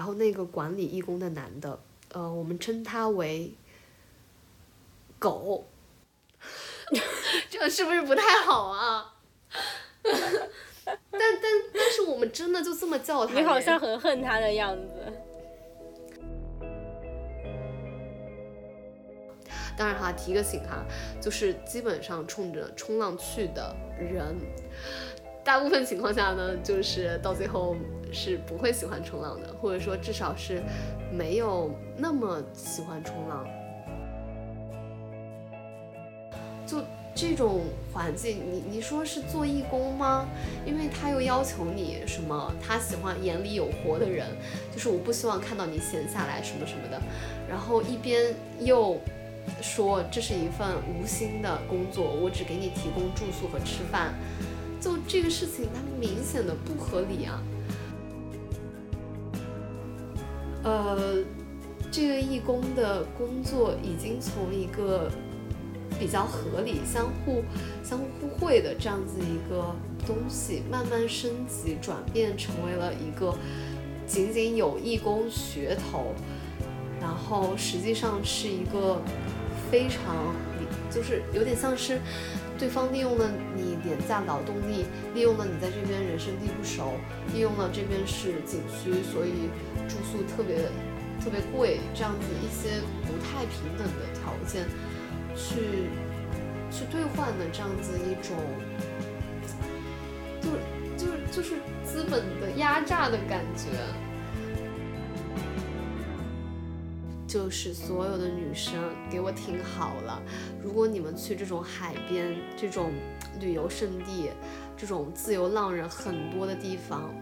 然后那个管理义工的男的，呃，我们称他为狗，这是不是不太好啊？但但但是我们真的就这么叫他。你好像很恨他的样子。当然哈，提个醒哈，就是基本上冲着冲浪去的人，大部分情况下呢，就是到最后是不会喜欢冲浪的，或者说至少是没有那么喜欢冲浪。就这种环境，你你说是做义工吗？因为他又要求你什么？他喜欢眼里有活的人，就是我不希望看到你闲下来什么什么的，然后一边又。说这是一份无薪的工作，我只给你提供住宿和吃饭，就这个事情它明显的不合理啊。呃，这个义工的工作已经从一个比较合理、相互相互互惠的这样子一个东西，慢慢升级转变成为了一个仅仅有义工噱头，然后实际上是一个。非常，就是有点像是对方利用了你廉价劳动力，利用了你在这边人生地不熟，利用了这边是景区，所以住宿特别特别贵，这样子一些不太平等的条件，去去兑换的这样子一种，就是就是就是资本的压榨的感觉。就是所有的女生给我听好了，如果你们去这种海边、这种旅游胜地、这种自由浪人很多的地方，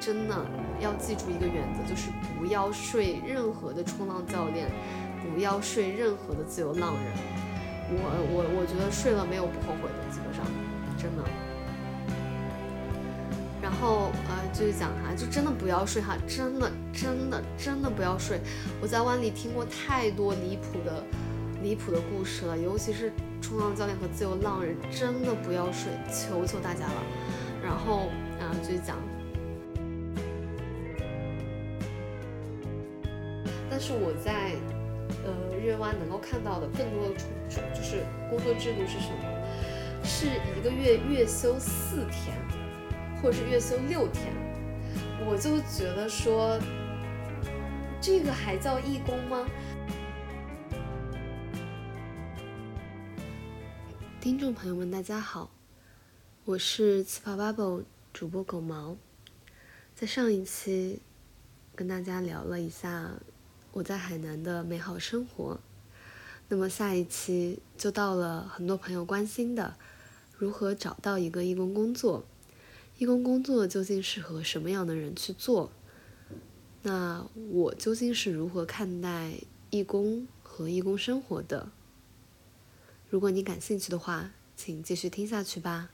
真的要记住一个原则，就是不要睡任何的冲浪教练，不要睡任何的自由浪人。我我我觉得睡了没有不后悔的，基本上，真的。然后呃，继续讲哈，就真的不要睡哈，真的真的真的不要睡。我在湾里听过太多离谱的离谱的故事了，尤其是冲浪教练和自由浪人，真的不要睡，求求大家了。然后啊，继续讲。但是我在呃日月湾能够看到的更多的冲冲，就是工作制度是什么？是一个月月休四天。或者是月休六天，我就觉得说，这个还叫义工吗？听众朋友们，大家好，我是奇葩 bubble 主播狗毛，在上一期跟大家聊了一下我在海南的美好生活，那么下一期就到了很多朋友关心的如何找到一个义工工作。义工工作究竟适合什么样的人去做？那我究竟是如何看待义工和义工生活的？如果你感兴趣的话，请继续听下去吧。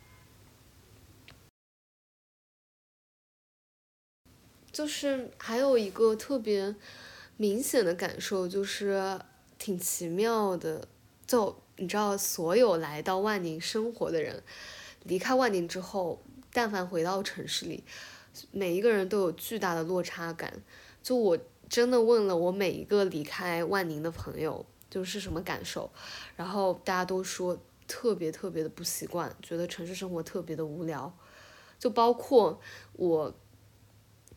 就是还有一个特别明显的感受，就是挺奇妙的。就你知道，所有来到万宁生活的人，离开万宁之后。但凡回到城市里，每一个人都有巨大的落差感。就我真的问了我每一个离开万宁的朋友，就是什么感受，然后大家都说特别特别的不习惯，觉得城市生活特别的无聊。就包括我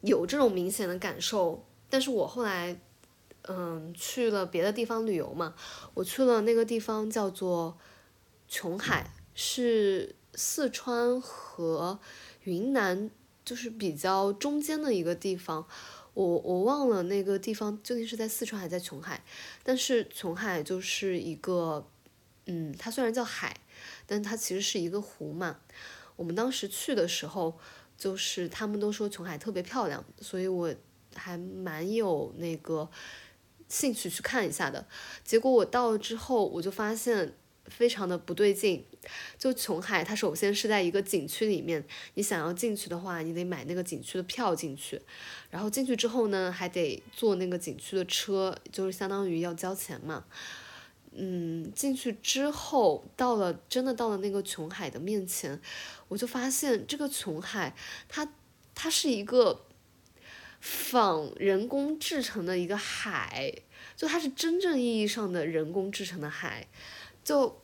有这种明显的感受，但是我后来嗯去了别的地方旅游嘛，我去了那个地方叫做琼海，是。四川和云南就是比较中间的一个地方，我我忘了那个地方究竟是在四川还在琼海，但是琼海就是一个，嗯，它虽然叫海，但它其实是一个湖嘛。我们当时去的时候，就是他们都说琼海特别漂亮，所以我还蛮有那个兴趣去看一下的。结果我到了之后，我就发现。非常的不对劲，就琼海，它首先是在一个景区里面，你想要进去的话，你得买那个景区的票进去，然后进去之后呢，还得坐那个景区的车，就是相当于要交钱嘛。嗯，进去之后，到了真的到了那个琼海的面前，我就发现这个琼海，它它是一个仿人工制成的一个海，就它是真正意义上的人工制成的海。就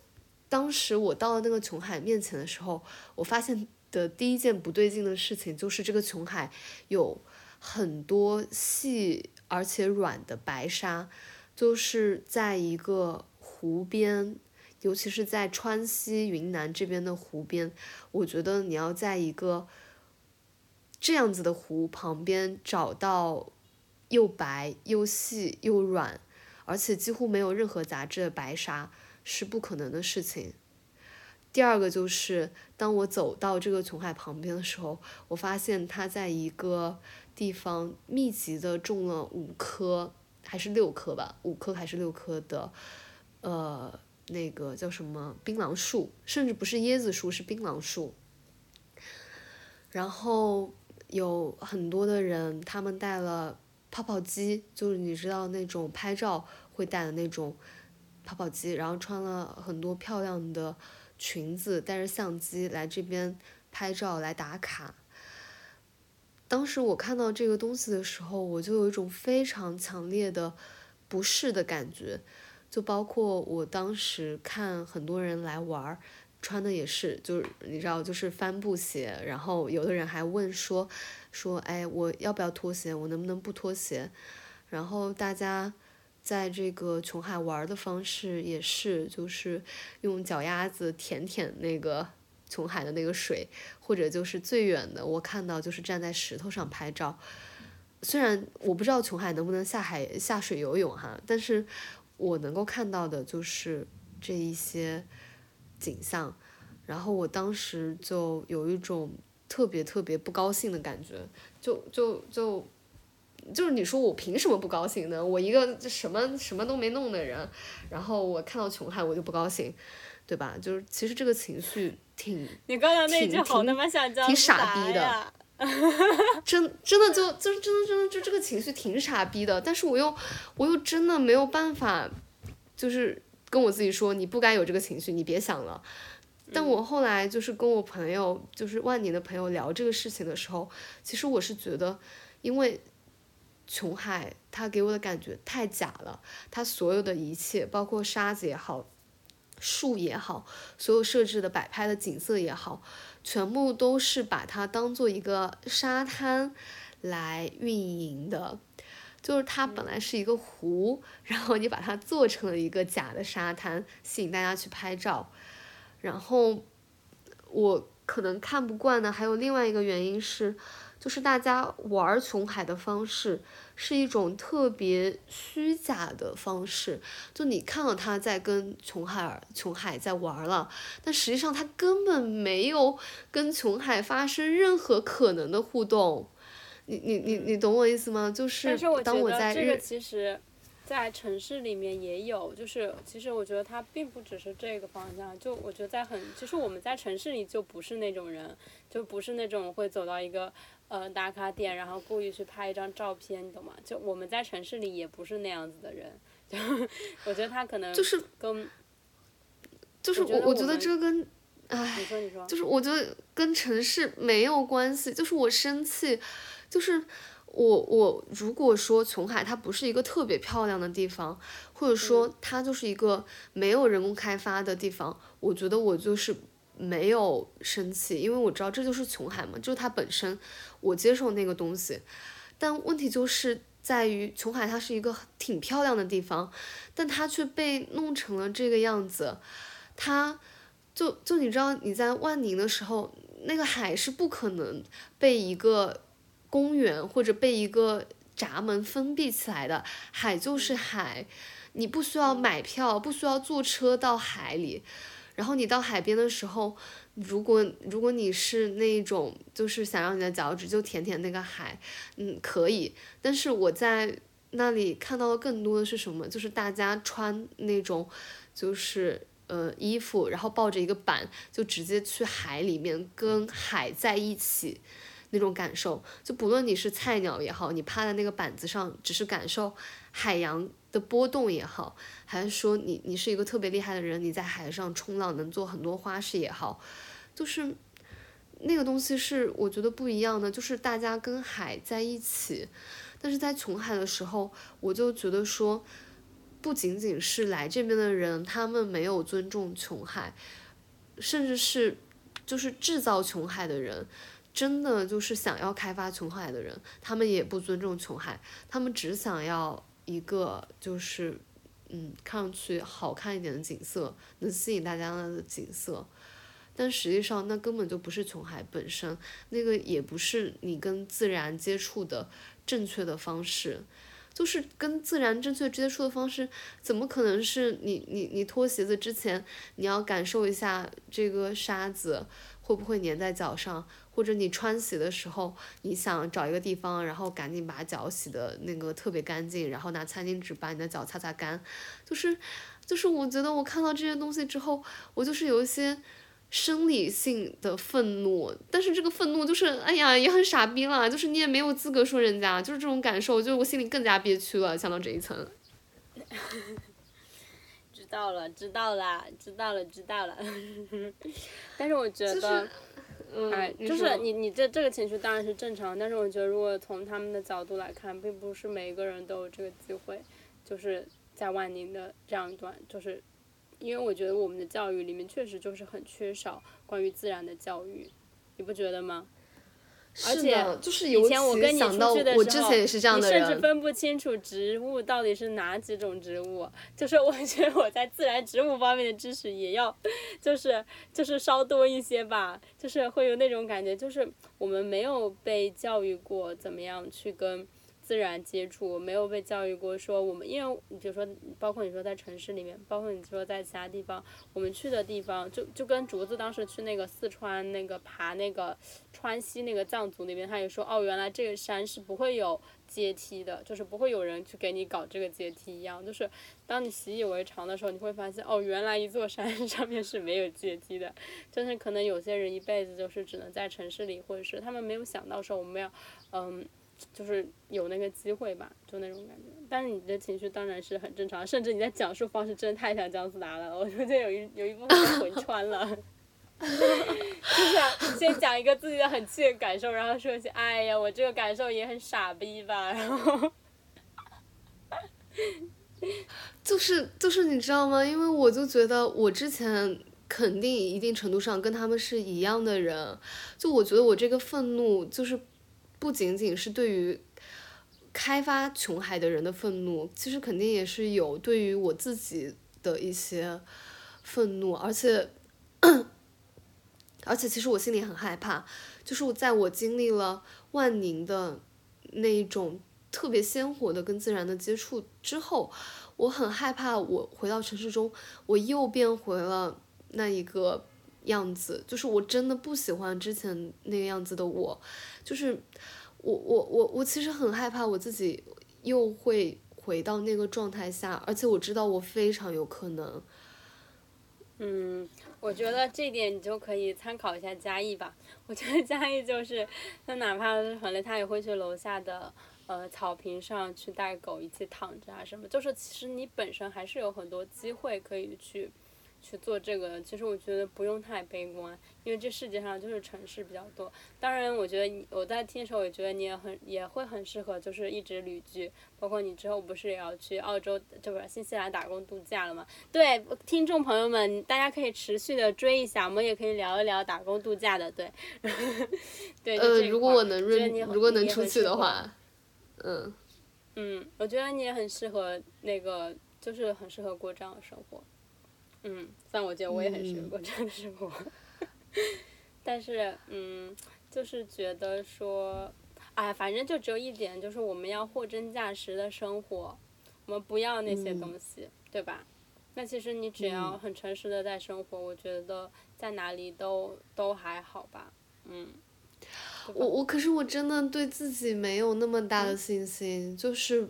当时我到了那个琼海面前的时候，我发现的第一件不对劲的事情就是这个琼海有很多细而且软的白沙，就是在一个湖边，尤其是在川西云南这边的湖边，我觉得你要在一个。这样子的湖旁边找到又白又细又软，而且几乎没有任何杂质的白沙是不可能的事情。第二个就是，当我走到这个琼海旁边的时候，我发现它在一个地方密集的种了五棵还是六棵吧，五棵还是六棵的，呃，那个叫什么槟榔树，甚至不是椰子树，是槟榔树。然后。有很多的人，他们带了泡泡机，就是你知道那种拍照会带的那种泡泡机，然后穿了很多漂亮的裙子，带着相机来这边拍照来打卡。当时我看到这个东西的时候，我就有一种非常强烈的不适的感觉，就包括我当时看很多人来玩儿。穿的也是，就是你知道，就是帆布鞋。然后有的人还问说，说哎，我要不要脱鞋？我能不能不脱鞋？然后大家在这个琼海玩的方式也是，就是用脚丫子舔舔那个琼海的那个水，或者就是最远的我看到就是站在石头上拍照。虽然我不知道琼海能不能下海下水游泳哈，但是我能够看到的就是这一些。景象，然后我当时就有一种特别特别不高兴的感觉，就就就，就是你说我凭什么不高兴呢？我一个什么什么都没弄的人，然后我看到琼海我就不高兴，对吧？就是其实这个情绪挺，你刚才那句好他妈像挺傻逼的，真真的就就真的真的就这个情绪挺傻逼的，但是我又我又真的没有办法，就是。跟我自己说，你不该有这个情绪，你别想了。但我后来就是跟我朋友，就是万年的朋友聊这个事情的时候，其实我是觉得，因为琼海它给我的感觉太假了，它所有的一切，包括沙子也好，树也好，所有设置的摆拍的景色也好，全部都是把它当做一个沙滩来运营的。就是它本来是一个湖，然后你把它做成了一个假的沙滩，吸引大家去拍照。然后我可能看不惯的还有另外一个原因是，就是大家玩琼海的方式是一种特别虚假的方式。就你看到他在跟琼海儿、琼海在玩了，但实际上他根本没有跟琼海发生任何可能的互动。你你你你懂我意思吗？就是当我在这个其实，在城市里面也有，就是其实我觉得他并不只是这个方向。就我觉得在很，其实我们在城市里就不是那种人，就不是那种会走到一个呃打卡点，然后故意去拍一张照片，你懂吗？就我们在城市里也不是那样子的人。就我觉得他可能就是跟，就是我我觉得这跟，唉，就是我觉得跟城市没有关系，就是我生气。就是我我如果说琼海它不是一个特别漂亮的地方，或者说它就是一个没有人工开发的地方，我觉得我就是没有生气，因为我知道这就是琼海嘛，就是它本身我接受那个东西。但问题就是在于琼海它是一个挺漂亮的地方，但它却被弄成了这个样子。它就就你知道你在万宁的时候，那个海是不可能被一个。公园或者被一个闸门封闭起来的海就是海，你不需要买票，不需要坐车到海里。然后你到海边的时候，如果如果你是那种就是想让你的脚趾就舔舔那个海，嗯，可以。但是我在那里看到的更多的是什么？就是大家穿那种就是呃衣服，然后抱着一个板，就直接去海里面跟海在一起。那种感受，就不论你是菜鸟也好，你趴在那个板子上，只是感受海洋的波动也好，还是说你你是一个特别厉害的人，你在海上冲浪能做很多花式也好，就是那个东西是我觉得不一样的，就是大家跟海在一起，但是在琼海的时候，我就觉得说，不仅仅是来这边的人，他们没有尊重琼海，甚至是就是制造琼海的人，真的就是想要开发琼海的人，他们也不尊重琼海，他们只想要一个就是嗯看上去好看一点的景色，能吸引大家的景色。但实际上，那根本就不是琼海本身，那个也不是你跟自然接触的正确的方式，就是跟自然正确接触的方式，怎么可能是你你你脱鞋子之前，你要感受一下这个沙子会不会粘在脚上，或者你穿鞋的时候，你想找一个地方，然后赶紧把脚洗的那个特别干净，然后拿餐巾纸把你的脚擦擦干，就是就是我觉得我看到这些东西之后，我就是有一些。生理性的愤怒，但是这个愤怒就是，哎呀，也很傻逼了，就是你也没有资格说人家，就是这种感受，就是我心里更加憋屈了，想到这一层。知道了，知道了，知道了，知道了。但是我觉得，哎，就是你你这这个情绪当然是正常，但是我觉得如果从他们的角度来看，并不是每一个人都有这个机会，就是在万宁的这样一段，就是。因为我觉得我们的教育里面确实就是很缺少关于自然的教育，你不觉得吗？而且以前我跟你出去的时候，你甚至分不清楚植物到底是哪几种植物。就是我觉得我在自然植物方面的知识也要，就是就是稍多一些吧。就是会有那种感觉，就是我们没有被教育过怎么样去跟。自然接触没有被教育过，说我们因为比如说，包括你说在城市里面，包括你说在其他地方，我们去的地方就就跟竹子当时去那个四川那个爬那个川西那个藏族那边，他也说哦，原来这个山是不会有阶梯的，就是不会有人去给你搞这个阶梯一样，就是当你习以为常的时候，你会发现哦，原来一座山 上面是没有阶梯的，就是可能有些人一辈子就是只能在城市里，或者是他们没有想到说我们要嗯。就是有那个机会吧，就那种感觉。但是你的情绪当然是很正常，甚至你在讲述方式真的太像姜思达了，我觉得有一有一部分魂穿了。就是先讲一个自己的很气的感受，然后说起，哎呀，我这个感受也很傻逼吧，然后。就是就是你知道吗？因为我就觉得我之前肯定一定程度上跟他们是一样的人，就我觉得我这个愤怒就是。不仅仅是对于开发琼海的人的愤怒，其实肯定也是有对于我自己的一些愤怒，而且，而且其实我心里很害怕，就是我在我经历了万宁的那一种特别鲜活的跟自然的接触之后，我很害怕我回到城市中，我又变回了那一个样子，就是我真的不喜欢之前那个样子的我。就是我我我我其实很害怕我自己又会回到那个状态下，而且我知道我非常有可能。嗯，我觉得这点你就可以参考一下嘉义吧。我觉得嘉义就是，他哪怕很累，他也会去楼下的呃草坪上去带狗一起躺着啊什么。就是其实你本身还是有很多机会可以去。去做这个，其实我觉得不用太悲观，因为这世界上就是城市比较多。当然，我觉得我在听的时候，我觉得你也很也会很适合，就是一直旅居。包括你之后不是也要去澳洲，这不是新西兰打工度假了吗？对，听众朋友们，大家可以持续的追一下，我们也可以聊一聊打工度假的，对。对，呃，如果我能润，如果能出去的话，嗯。嗯，我觉得你也很适合那个，就是很适合过这样的生活。嗯，但我觉得我也很适合过这样的生活，但是嗯，就是觉得说，哎，反正就只有一点，就是我们要货真价实的生活，我们不要那些东西，对吧？那其实你只要很诚实的在生活，我觉得在哪里都都还好吧，嗯。我我可是我真的对自己没有那么大的信心，就是。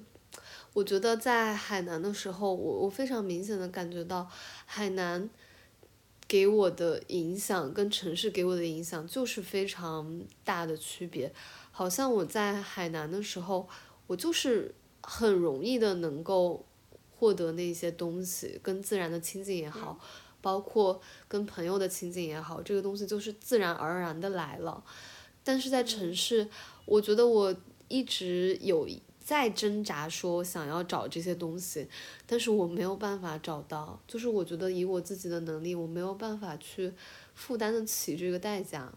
我觉得在海南的时候，我我非常明显的感觉到，海南给我的影响跟城市给我的影响就是非常大的区别。好像我在海南的时候，我就是很容易的能够获得那些东西，跟自然的亲近也好，包括跟朋友的亲近也好，这个东西就是自然而然的来了。但是在城市，我觉得我一直有在挣扎，说想要找这些东西，但是我没有办法找到。就是我觉得以我自己的能力，我没有办法去负担得起这个代价。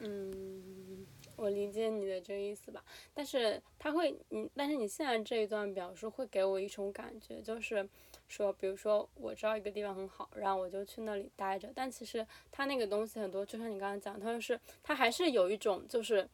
嗯，我理解你的这个意思吧。但是他会，嗯，但是你现在这一段表述会给我一种感觉，就是说，比如说我知道一个地方很好，然后我就去那里待着。但其实他那个东西很多，就像你刚刚讲，他就是他还是有一种，就是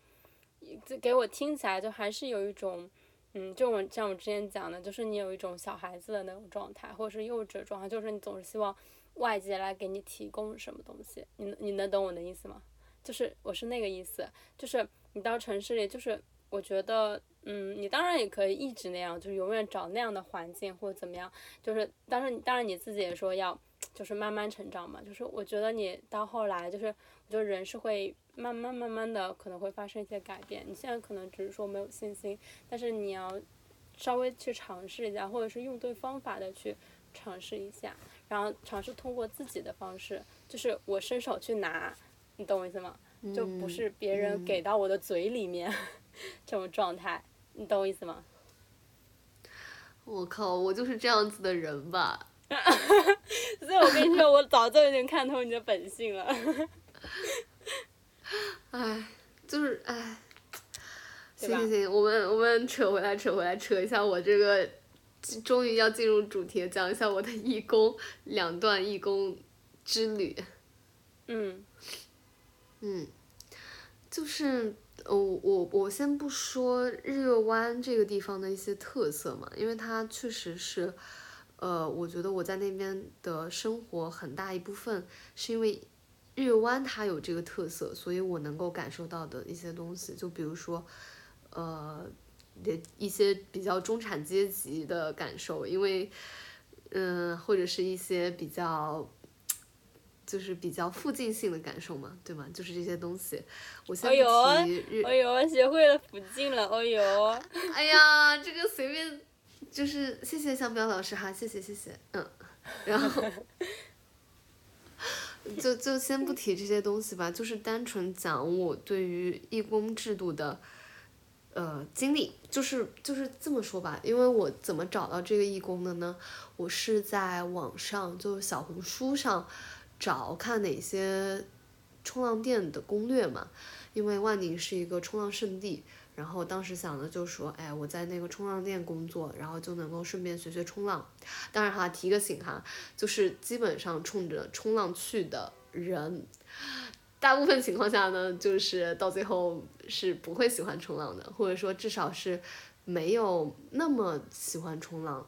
这给我听起来就还是有一种，嗯，就我像我之前讲的，就是你有一种小孩子的那种状态，或者是幼稚的状态，就是你总是希望外界来给你提供什么东西。你你能懂我的意思吗？就是我是那个意思，就是你到城市里，就是我觉得，嗯，你当然也可以一直那样，就是永远找那样的环境或者怎么样，就是当然当然你自己也说要，就是慢慢成长嘛，就是我觉得你到后来，就是我觉得人是会慢慢慢慢的可能会发生一些改变，你现在可能只是说没有信心，但是你要稍微去尝试一下，或者是用对方法的去尝试一下，然后尝试通过自己的方式，就是我伸手去拿。你懂我意思吗？就不是别人给到我的嘴里面 这种状态，你懂我意思吗？我靠，我就是这样子的人吧。所以我跟你说，我早就已经看透你的本性了。唉，就是哎。行行行，我们我们扯回来扯回来扯一下我这个，终于要进入主题，讲一下我的义工两段义工之旅。嗯。嗯，就是呃，我我先不说日月湾这个地方的一些特色嘛，因为它确实是，呃，我觉得我在那边的生活很大一部分是因为日月湾它有这个特色，所以我能够感受到的一些东西，就比如说，呃，的一些比较中产阶级的感受，因为，嗯，或者是一些比较。就是比较附近性的感受嘛，对吗？就是这些东西。我先不提日。哎呦，学会了附近了，哎呦。哎呀，这个随便，就是谢谢香标老师哈，谢谢谢谢，嗯，然后，就就先不提这些东西吧，就是单纯讲我对于义工制度的，呃，经历，就是就是这么说吧，因为我怎么找到这个义工的呢？我是在网上，就是小红书上。找看哪些冲浪店的攻略嘛，因为万宁是一个冲浪圣地，然后当时想的就说，哎，我在那个冲浪店工作，然后就能够顺便学学冲浪。当然哈，提个醒哈，就是基本上冲着冲浪去的人，大部分情况下呢，就是到最后是不会喜欢冲浪的，或者说至少是没有那么喜欢冲浪。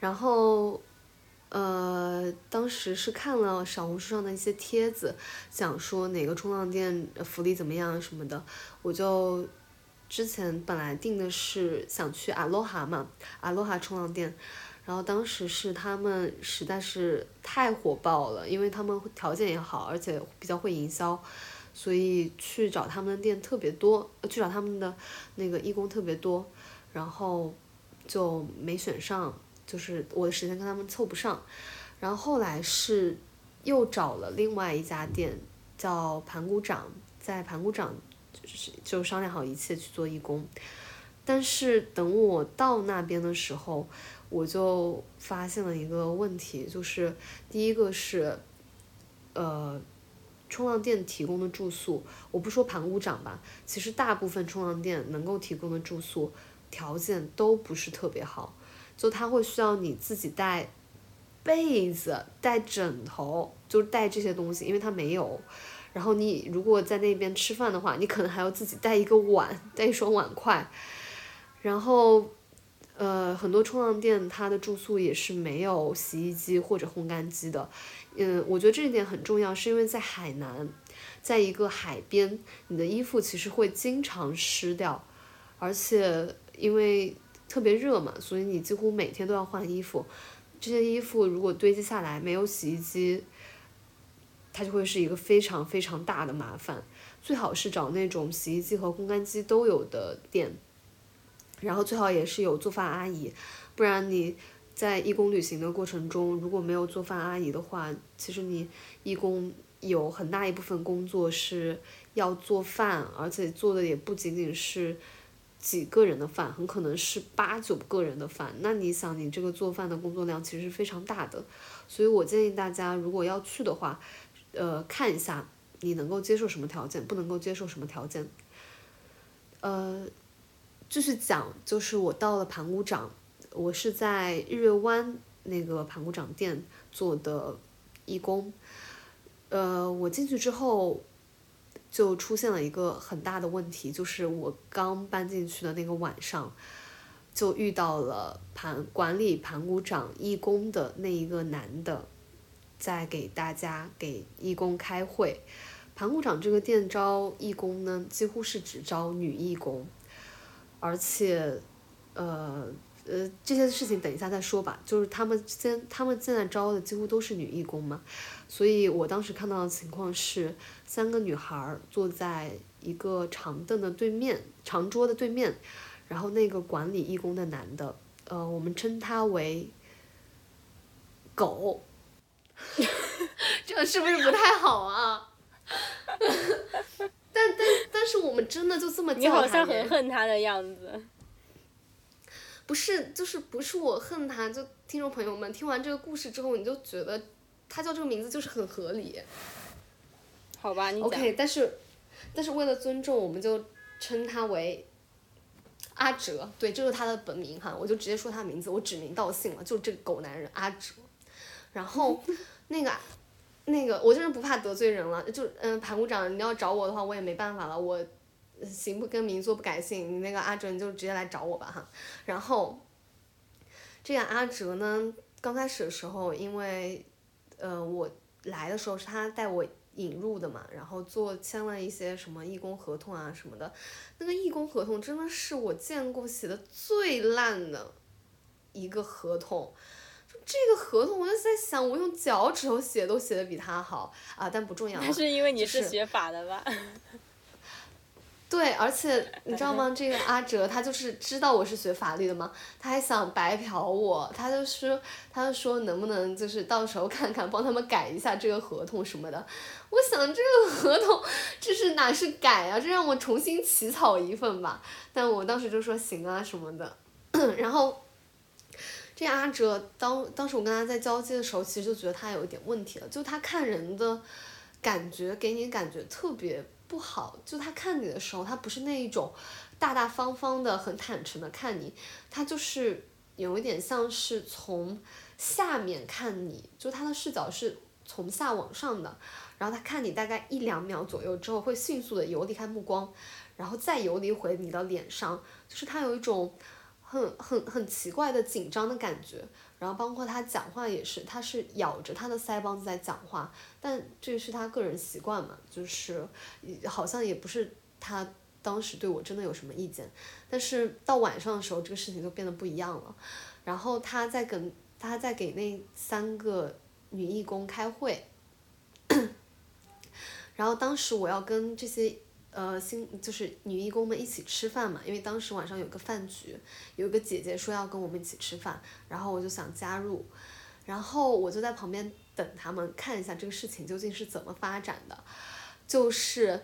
然后。呃，当时是看了小红书上的一些帖子，讲说哪个冲浪店福利怎么样什么的，我就之前本来定的是想去阿罗哈嘛，阿罗哈冲浪店，然后当时是他们实在是太火爆了，因为他们条件也好，而且比较会营销，所以去找他们的店特别多，去找他们的那个义工特别多，然后就没选上。就是我的时间跟他们凑不上，然后后来是又找了另外一家店，叫盘古掌，在盘古掌就是就商量好一切去做义工，但是等我到那边的时候，我就发现了一个问题，就是第一个是，呃，冲浪店提供的住宿，我不说盘古掌吧，其实大部分冲浪店能够提供的住宿条件都不是特别好。就他会需要你自己带被子、带枕头，就是带这些东西，因为他没有。然后你如果在那边吃饭的话，你可能还要自己带一个碗，带一双碗筷。然后，呃，很多冲浪店它的住宿也是没有洗衣机或者烘干机的。嗯，我觉得这一点很重要，是因为在海南，在一个海边，你的衣服其实会经常湿掉，而且因为。特别热嘛，所以你几乎每天都要换衣服。这些衣服如果堆积下来，没有洗衣机，它就会是一个非常非常大的麻烦。最好是找那种洗衣机和烘干机都有的店，然后最好也是有做饭阿姨，不然你在义工旅行的过程中，如果没有做饭阿姨的话，其实你义工有很大一部分工作是要做饭，而且做的也不仅仅是几个人的饭，很可能是八九个人的饭。那你想，你这个做饭的工作量其实是非常大的，所以我建议大家，如果要去的话，呃，看一下你能够接受什么条件，不能够接受什么条件。呃，继续讲，就是我到了盘古掌。我是在日月湾那个盘古掌店做的义工，呃，我进去之后就出现了一个很大的问题，就是我刚搬进去的那个晚上，就遇到了盘管理盘古掌义工的那一个男的，在给大家给义工开会。盘古掌这个店招义工呢，几乎是只招女义工，而且，呃。呃，这些事情等一下再说吧。就是他们现他们现在招的几乎都是女义工嘛，所以我当时看到的情况是，三个女孩坐在一个长凳的对面，长桌的对面，然后那个管理义工的男的，呃，我们称他为狗，这个是不是不太好啊？但但但是我们真的就这么叫他。你好像很恨他的样子。不是，就是不是我恨他，就听众朋友们听完这个故事之后，你就觉得他叫这个名字就是很合理。好吧，你 OK，但是但是为了尊重，我们就称他为阿哲，对，这是他的本名哈，我就直接说他的名字，我指名道姓了，就是这个狗男人阿哲。然后 那个那个，我就是不怕得罪人了，就嗯，盘古长，你要找我的话，我也没办法了，我。行不更名，坐不改姓，你那个阿哲你就直接来找我吧哈。然后，这个阿哲呢，刚开始的时候，因为，呃，我来的时候是他带我引入的嘛，然后做签了一些什么义工合同啊什么的，那个义工合同真的是我见过写的最烂的一个合同，这个合同我就在想，我用脚趾头写都写的比他好啊，但不重要。那是因为你是学法的吧？对，而且你知道吗？这个阿哲他就是知道我是学法律的嘛，他还想白嫖我，他就说，他就说能不能就是到时候看看帮他们改一下这个合同什么的。我想这个合同这是哪是改啊？这让我重新起草一份吧。但我当时就说行啊什么的。然后，这阿哲当当时我跟他在交接的时候，其实就觉得他有一点问题了，就他看人的感觉给你感觉特别。不好，就他看你的时候，他不是那一种大大方方的、很坦诚的看你，他就是有一点像是从下面看你，就他的视角是从下往上的，然后他看你大概一两秒左右之后，会迅速的游离开目光，然后再游离回你的脸上，就是他有一种很很很奇怪的紧张的感觉。然后包括他讲话也是，他是咬着他的腮帮子在讲话，但这是他个人习惯嘛，就是好像也不是他当时对我真的有什么意见，但是到晚上的时候，这个事情就变得不一样了。然后他在跟他在给那三个女义工开会，然后当时我要跟这些。呃，新就是女义工们一起吃饭嘛，因为当时晚上有个饭局，有个姐姐说要跟我们一起吃饭，然后我就想加入，然后我就在旁边等他们，看一下这个事情究竟是怎么发展的，就是，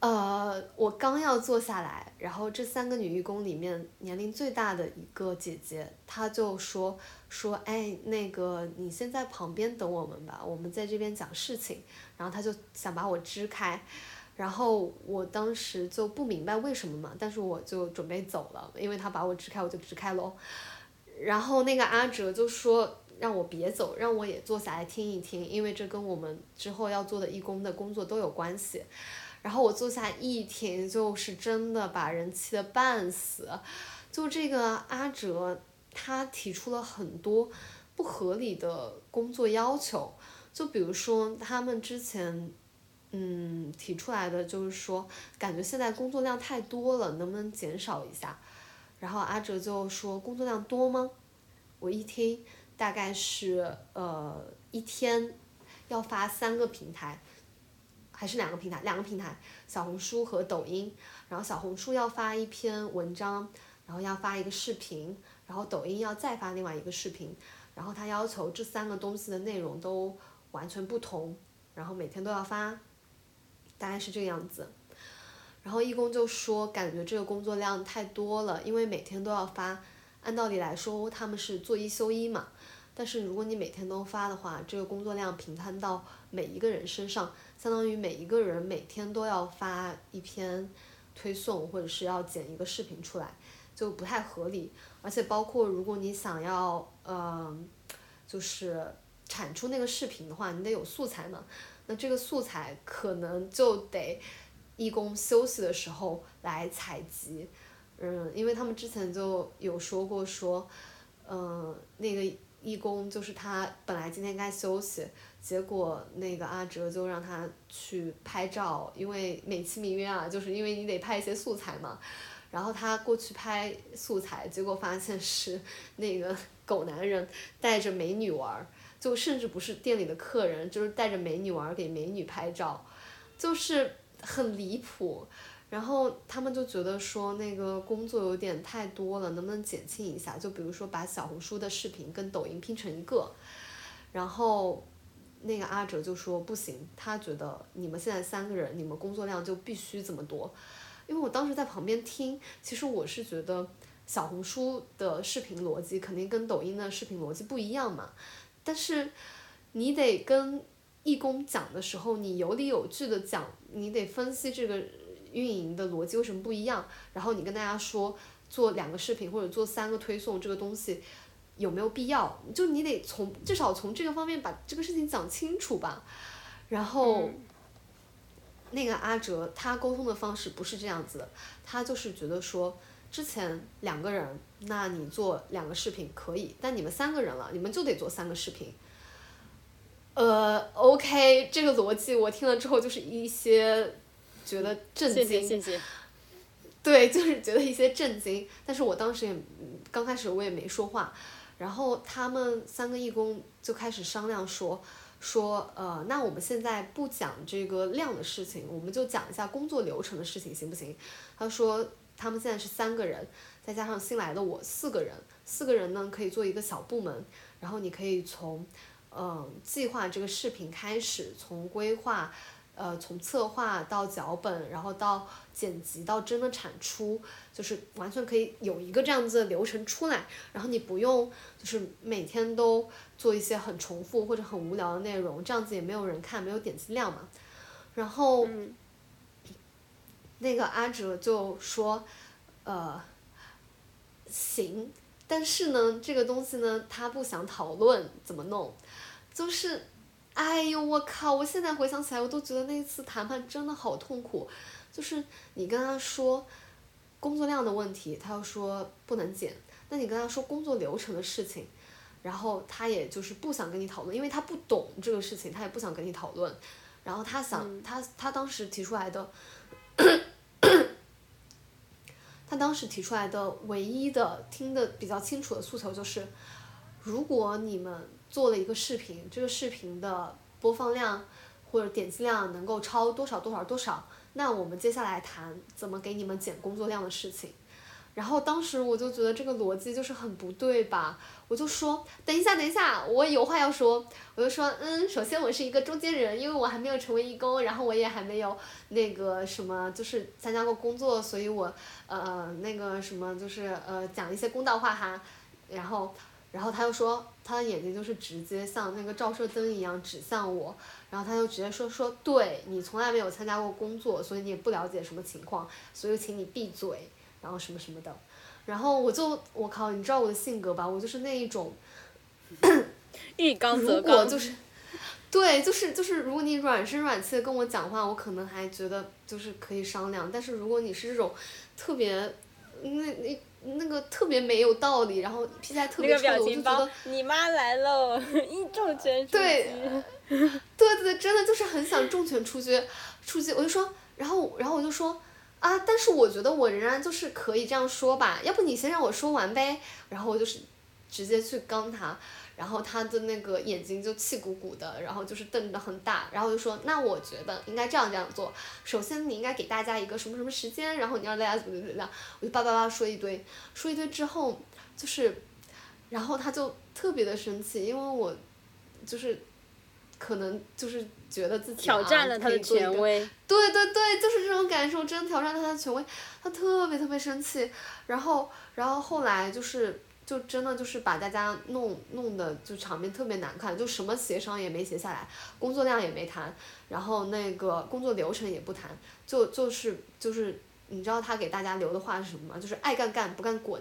呃，我刚要坐下来，然后这三个女义工里面年龄最大的一个姐姐，她就说说，哎，那个你先在旁边等我们吧，我们在这边讲事情，然后她就想把我支开。然后我当时就不明白为什么嘛，但是我就准备走了，因为他把我支开，我就支开喽。然后那个阿哲就说让我别走，让我也坐下来听一听，因为这跟我们之后要做的义工的工作都有关系。然后我坐下一听，就是真的把人气得半死。就这个阿哲，他提出了很多不合理的工作要求，就比如说他们之前。嗯，提出来的就是说，感觉现在工作量太多了，能不能减少一下？然后阿哲就说：“工作量多吗？”我一听，大概是呃一天要发三个平台，还是两个平台？两个平台，小红书和抖音。然后小红书要发一篇文章，然后要发一个视频，然后抖音要再发另外一个视频，然后他要求这三个东西的内容都完全不同，然后每天都要发，大概是这个样子。然后义工就说，感觉这个工作量太多了，因为每天都要发。按道理来说，他们是做一休一嘛，但是如果你每天都发的话，这个工作量平摊到每一个人身上，相当于每一个人每天都要发一篇推送，或者是要剪一个视频出来，就不太合理。而且包括如果你想要，嗯，就是产出那个视频的话，你得有素材嘛，那这个素材可能就得。义工休息的时候来采集，嗯，因为他们之前就有说过说，嗯，那个义工就是他本来今天该休息，结果那个阿哲就让他去拍照，因为美其名曰啊，就是因为你得拍一些素材嘛，然后他过去拍素材，结果发现是那个狗男人带着美女玩儿，就甚至不是店里的客人，就是带着美女玩儿给美女拍照，就是。很离谱，然后他们就觉得说那个工作有点太多了，能不能减轻一下？就比如说把小红书的视频跟抖音拼成一个，然后那个阿哲就说不行，他觉得你们现在三个人，你们工作量就必须这么多。因为我当时在旁边听，其实我是觉得小红书的视频逻辑肯定跟抖音的视频逻辑不一样嘛，但是你得跟。义工讲的时候，你有理有据的讲，你得分析这个运营的逻辑为什么不一样，然后你跟大家说做两个视频或者做三个推送这个东西有没有必要，就你得从至少从这个方面把这个事情讲清楚吧。然后那个阿哲他沟通的方式不是这样子的，他就是觉得说之前两个人，那你做两个视频可以，但你们三个人了，你们就得做三个视频。呃，OK，这个逻辑我听了之后就是一些觉得震惊。谢谢谢谢。对，就是觉得一些震惊，但是我当时也刚开始我也没说话，然后他们三个义工就开始商量说说呃，那我们现在不讲这个量的事情，我们就讲一下工作流程的事情，行不行？他说他们现在是三个人，再加上新来的我四个人，四个人呢可以做一个小部门，然后你可以从。嗯，计划这个视频开始，从规划，呃，从策划到脚本，然后到剪辑，到真的产出，就是完全可以有一个这样子的流程出来。然后你不用就是每天都做一些很重复或者很无聊的内容，这样子也没有人看，没有点击量嘛。然后，那个阿哲就说，呃，行，但是呢，这个东西呢，他不想讨论怎么弄。就是，哎呦我靠！我现在回想起来，我都觉得那次谈判真的好痛苦。就是你跟他说工作量的问题，他又说不能减；那你跟他说工作流程的事情，然后他也就是不想跟你讨论，因为他不懂这个事情，他也不想跟你讨论。然后他想，他他当时提出来的，他当时提出来的唯一的听得比较清楚的诉求就是，如果你们。做了一个视频，这个视频的播放量或者点击量能够超多少多少多少，那我们接下来谈怎么给你们减工作量的事情。然后当时我就觉得这个逻辑就是很不对吧，我就说等一下等一下，我有话要说，我就说嗯，首先我是一个中间人，因为我还没有成为义工，然后我也还没有那个什么就是参加过工作，所以我呃那个什么就是呃讲一些公道话哈，然后。然后他又说，他的眼睛就是直接像那个照射灯一样指向我，然后他就直接说说，对你从来没有参加过工作，所以你也不了解什么情况，所以请你闭嘴，然后什么什么的，然后我就我靠，你知道我的性格吧，我就是那一种，一刚则刚，就是，对，就是就是如果你软声软气的跟我讲话，我可能还觉得就是可以商量，但是如果你是这种特别，那那。那个特别没有道理，然后脾气还特别臭，我就觉得你妈来了，一重拳出击。对，对对对，真的就是很想重拳出击，出击。我就说，然后然后我就说，啊，但是我觉得我仍然就是可以这样说吧，要不你先让我说完呗。然后我就是直接去刚他，然后他的那个眼睛就气鼓鼓的，然后就是瞪得很大，然后就说那我觉得应该这样这样做，首先你应该给大家一个什么什么时间，然后你让大家怎么怎么样，我就叭叭叭说一堆，说一堆之后就是，然后他就特别的生气，因为我就是可能就是觉得自己挑战了他的权威。对对对，就是这种感受，真的挑战了他的权威，他特别特别生气，然后然后后来就是就真的就是把大家弄弄的就场面特别难看，就什么协商也没协下来，工作量也没谈，然后那个工作流程也不谈，就就是就是你知道他给大家留的话是什么吗？就是爱干干不干滚。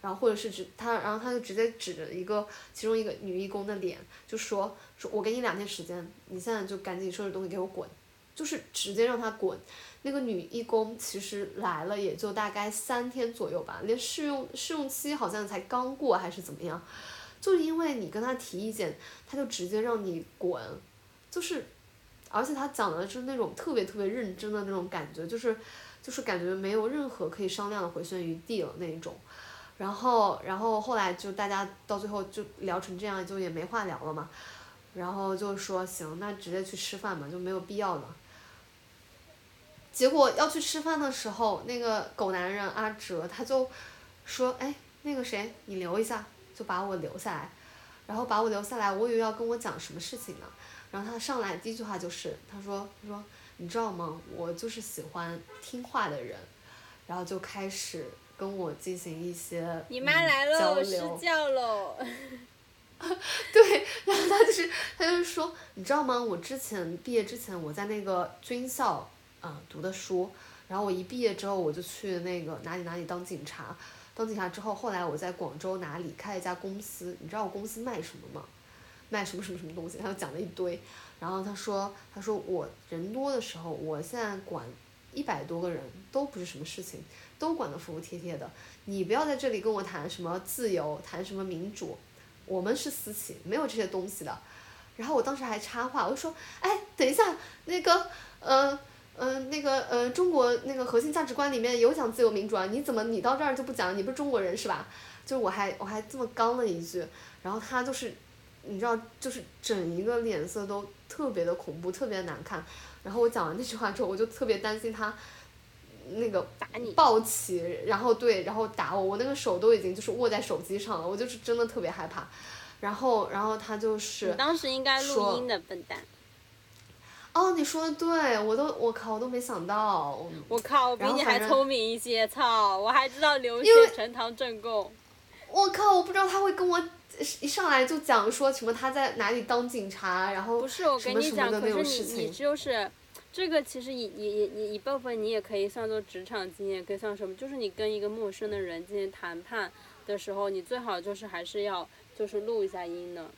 然后或者是指他，然后他就直接指着一个其中一个女义工的脸，就说我给你两天时间，你现在就赶紧收拾东西给我滚，就是直接让他滚。那个女义工其实来了也就大概三天左右吧，连试用试用期好像才刚过还是怎么样，就因为你跟他提意见，他就直接让你滚，就是，而且他讲的是那种特别特别认真的那种感觉，就是就是感觉没有任何可以商量的回旋余地了那一种。然后，然后后来就大家到最后就聊成这样，就也没话聊了嘛。然后就说行，那直接去吃饭嘛，就没有必要了。结果要去吃饭的时候，那个狗男人阿哲他就说：“哎，那个谁，你留一下，就把我留下来。”然后把我留下来，我以为要跟我讲什么事情呢。然后他上来第一句话就是他说：“他说你知道吗？我就是喜欢听话的人。”然后就开始。跟我进行一些你妈来喽，施教喽。对，然后他就是，他就是说，你知道吗？我之前毕业之前，我在那个军校啊、读的书，然后我一毕业之后，我就去那个哪里哪里当警察，当警察之后，后来我在广州哪里开了一家公司，你知道我公司卖什么吗？卖什么什么什么东西？他就讲了一堆，然后他说，他说我人多的时候，我现在管一百多个人都不是什么事情。都管得服服帖帖的，你不要在这里跟我谈什么自由，谈什么民主，我们是私企，没有这些东西的。然后我当时还插话，我就说，哎，等一下，那个，呃，呃，那个，呃，中国那个核心价值观里面有讲自由民主啊，你怎么你到这儿就不讲？你不是中国人是吧？就我还我还这么刚了一句，然后他就是，你知道，就是整一个脸色都特别的恐怖，特别难看。然后我讲完那句话之后，我就特别担心他。那个打你，抱起，然后对，然后打我，我那个手都已经就是握在手机上了，我就是真的特别害怕。然后，然后他就是当时应该录音的笨蛋。哦，你说的对，我都我靠，我都没想到。我靠，我比你还聪明一些，操！我还知道流血呈堂证供。我靠，我不知道他会跟我一上来就讲说什么他在哪里当警察，然后不是我跟你讲，可是你你就是。这个其实也也也也一部分你也可以算作职场经验，可以算什么？就是你跟一个陌生的人进行谈判的时候，你最好就是还是要就是录一下音的。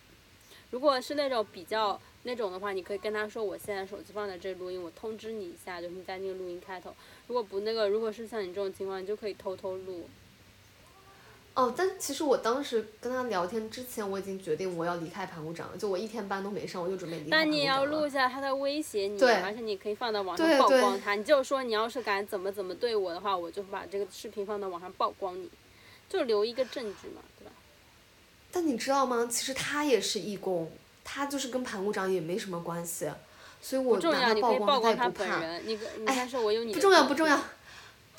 如果是那种比较那种的话，你可以跟他说，我现在手机放在这录音，我通知你一下，就是在那个录音开头。如果不那个，如果是像你这种情况，你就可以偷偷录。哦，但其实我当时跟他聊天之前，我已经决定我要离开盘古掌了，就我一天班都没上，我就准备离开那你要录下他的威胁你，对而且你可以放到网上曝光他，你就说你要是敢怎么怎么对我的话，我就把这个视频放到网上曝光你，就留一个证据嘛，对吧？但你知道吗？其实他也是义工，他就是跟盘古掌也没什么关系，所以我不重要，你可以曝光他本人，你你先说我有你不重要不重要。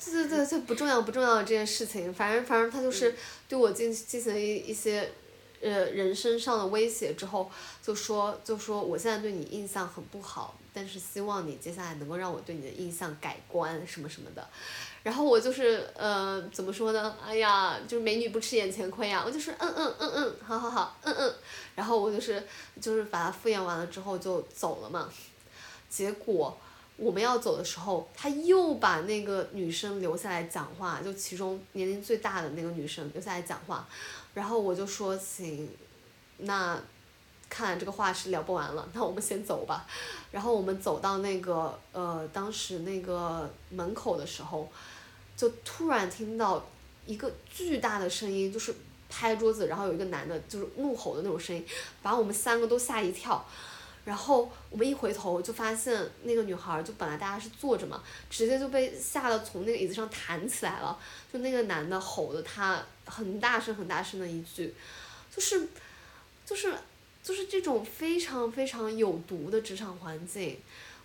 对对对，这不重要不重要的这件事情，反正反正他就是对我进进行一一些，呃人身上的威胁之后，就说就说我现在对你印象很不好，但是希望你接下来能够让我对你的印象改观什么什么的，然后我就是呃怎么说呢？哎呀，就是美女不吃眼前亏呀，我就是嗯嗯嗯嗯，好好好，嗯嗯，然后我就是就是把他敷衍完了之后就走了嘛，结果。我们要走的时候，他又把那个女生留下来讲话，就其中年龄最大的那个女生留下来讲话，然后我就说行，那看来这个话是聊不完了，那我们先走吧。然后我们走到那个呃当时那个门口的时候，就突然听到一个巨大的声音，就是拍桌子，然后有一个男的就是怒吼的那种声音，把我们三个都吓一跳。然后我们一回头就发现那个女孩，就本来大家是坐着嘛，直接就被吓得从那个椅子上弹起来了。就那个男的吼的她很大声很大声的一句，就是就是就是这种非常非常有毒的职场环境。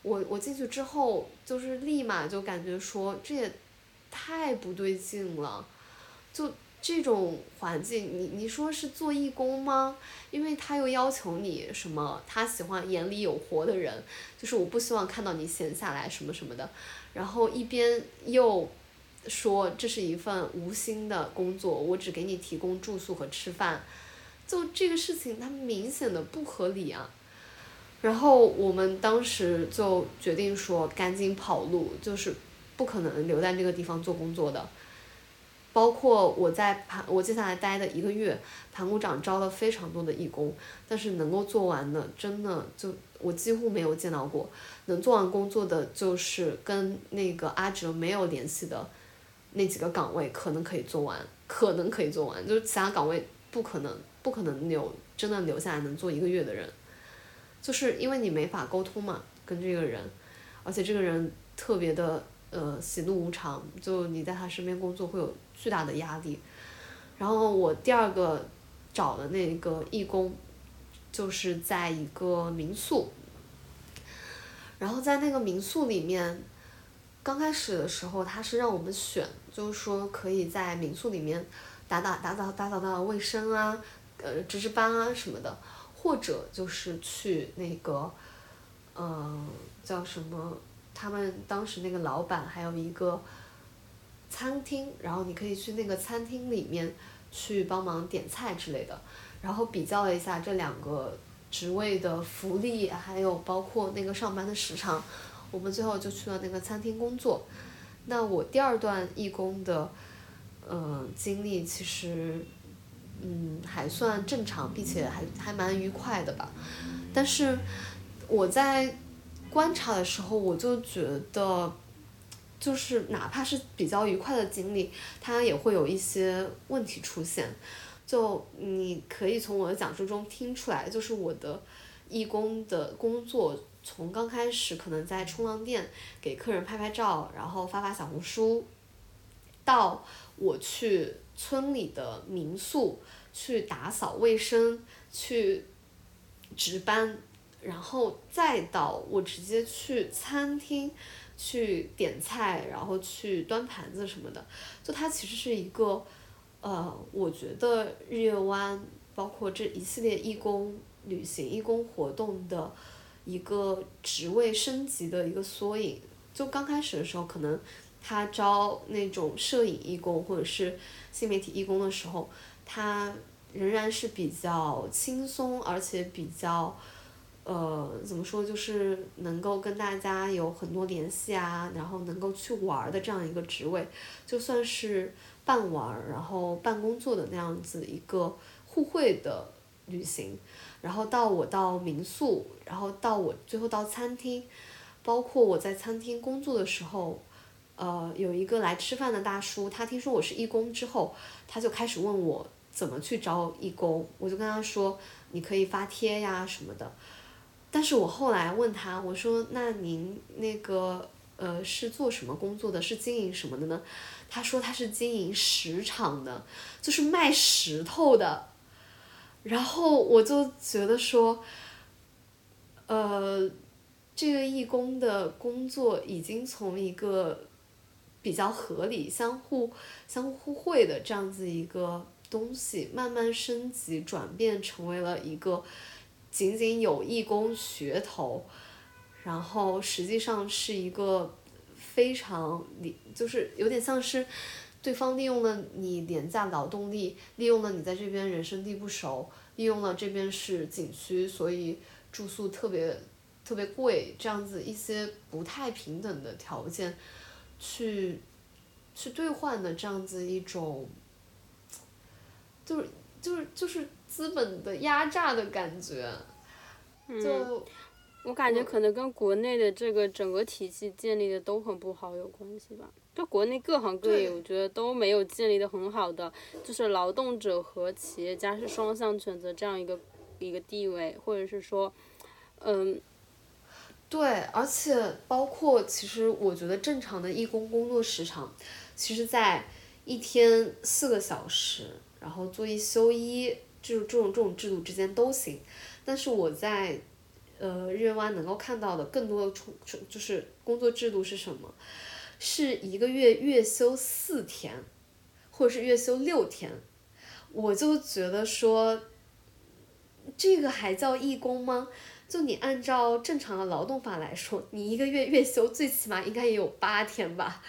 我我进去之后，就是立马就感觉说这也太不对劲了，就这种环境，你你说是做义工吗？因为他又要求你什么，他喜欢眼里有活的人，就是我不希望看到你闲下来什么什么的，然后一边又说这是一份无薪的工作，我只给你提供住宿和吃饭，就这个事情它明显的不合理啊。然后我们当时就决定说赶紧跑路，就是不可能留在这个地方做工作的。包括我在盘，我接下来待的一个月，盘古长招了非常多的义工，但是能够做完的，真的就我几乎没有见到过。能做完工作的，就是跟那个阿哲没有联系的那几个岗位，可能可以做完，可能可以做完，就是其他岗位不可能，不可能留真的留下来能做一个月的人。就是因为你没法沟通嘛，跟这个人，而且这个人特别的呃喜怒无常，就你在他身边工作会有巨大的压力。然后我第二个找的那个义工，就是在一个民宿，然后在那个民宿里面，刚开始的时候他是让我们选，就是说可以在民宿里面打打打扫打扫打扫卫生啊，呃值值班啊什么的。或者就是去那个，嗯，叫什么？他们当时那个老板还有一个餐厅，然后你可以去那个餐厅里面去帮忙点菜之类的。然后比较了一下这两个职位的福利，还有包括那个上班的时长，我们最后就去了那个餐厅工作。那我第二段义工的，嗯，经历其实。嗯，还算正常，并且还还蛮愉快的吧。但是我在观察的时候，我就觉得，就是哪怕是比较愉快的经历，它也会有一些问题出现。就你可以从我的讲述中听出来，就是我的义工的工作，从刚开始可能在冲浪店给客人拍拍照，然后发发小红书，到我去。村里的民宿去打扫卫生，去值班，然后再到我直接去餐厅去点菜，然后去端盘子什么的。就它其实是一个，呃，我觉得日月湾包括这一系列义工旅行、义工活动的一个职位升级的一个缩影。就刚开始的时候，可能他招那种摄影义工或者是。新媒体义工的时候，他仍然是比较轻松，而且比较，呃，怎么说，就是能够跟大家有很多联系啊，然后能够去玩的这样一个职位，就算是半玩，然后半工作的那样子一个互惠的旅行。然后到我到民宿，然后到我最后到餐厅，包括我在餐厅工作的时候。呃，有一个来吃饭的大叔，他听说我是义工之后，他就开始问我怎么去找义工。我就跟他说，你可以发帖呀什么的。但是我后来问他，我说那您那个呃是做什么工作的？是经营什么的呢？他说他是经营石场的，就是卖石头的。然后我就觉得说，呃，这个义工的工作已经从一个。比较合理、相互相互互惠的这样子一个东西，慢慢升级转变成为了一个仅仅有义工噱头，然后实际上是一个非常利，就是有点像是对方利用了你廉价劳动力，利用了你在这边人生地不熟，利用了这边是景区，所以住宿特别特别贵，这样子一些不太平等的条件。去，去兑换的这样子一种，就是就是就是资本的压榨的感觉，就，我感觉可能跟国内的这个整个体系建立的都很不好有关系吧。就国内各行各业，我觉得都没有建立的很好的，就是劳动者和企业家是双向选择这样一个一个地位，或者是说，嗯。对，而且包括其实我觉得正常的义工工作时长，其实在一天四个小时，然后做一休一，这这种这种制度之间都行，但是我在呃日月湾能够看到的更多的冲冲就是工作制度是什么？是一个月月休四天，或者是月休六天，我就觉得说，这个还叫义工吗？就你按照正常的劳动法来说，你一个月月休最起码应该也有八天吧？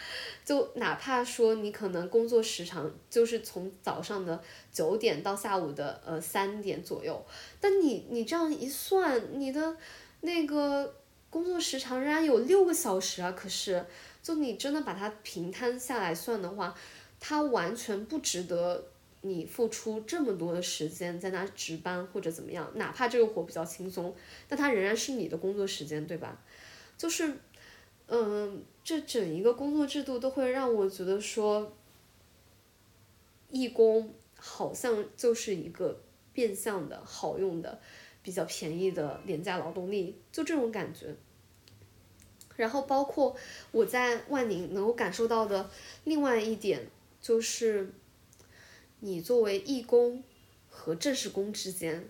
就哪怕说你可能工作时长就是从早上的九点到下午的呃三点左右，但你你这样一算，你的那个工作时长仍然有六个小时啊，可是。就你真的把它平摊下来算的话，它完全不值得你付出这么多的时间在那值班或者怎么样，哪怕这个活比较轻松，但它仍然是你的工作时间，对吧？就是，嗯，这整一个工作制度都会让我觉得说，义工好像就是一个变相的好用的、比较便宜的廉价劳动力，就这种感觉。然后包括我在万宁能够感受到的另外一点，就是你作为义工和正式工之间，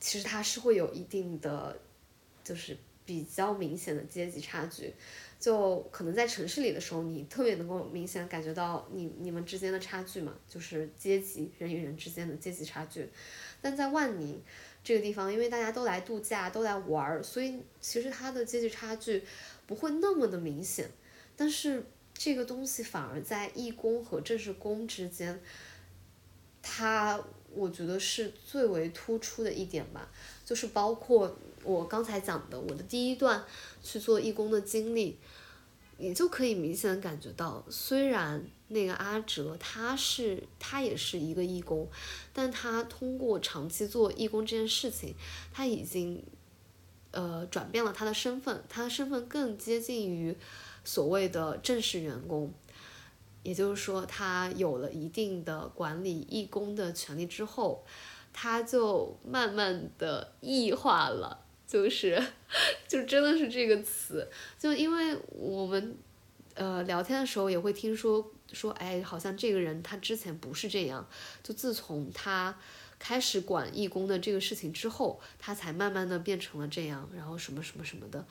其实它是会有一定的，就是比较明显的阶级差距。就可能在城市里的时候，你特别能够明显感觉到你你们之间的差距嘛，就是阶级人与人之间的阶级差距。但在万宁这个地方，因为大家都来度假，都来玩儿，所以其实它的阶级差距。不会那么的明显，但是这个东西反而在义工和正式工之间，它我觉得是最为突出的一点吧，就是包括我刚才讲的我的第一段去做义工的经历，你就可以明显感觉到，虽然那个阿哲他是他也是一个义工，但他通过长期做义工这件事情，他已经。呃，转变了他的身份，他的身份更接近于所谓的正式员工，也就是说，他有了一定的管理义工的权利之后，他就慢慢的异化了，就是，就真的是这个词，就因为我们呃聊天的时候也会听说说，哎，好像这个人他之前不是这样，就自从他。开始管义工的这个事情之后，他才慢慢的变成了这样，然后什么什么什么的，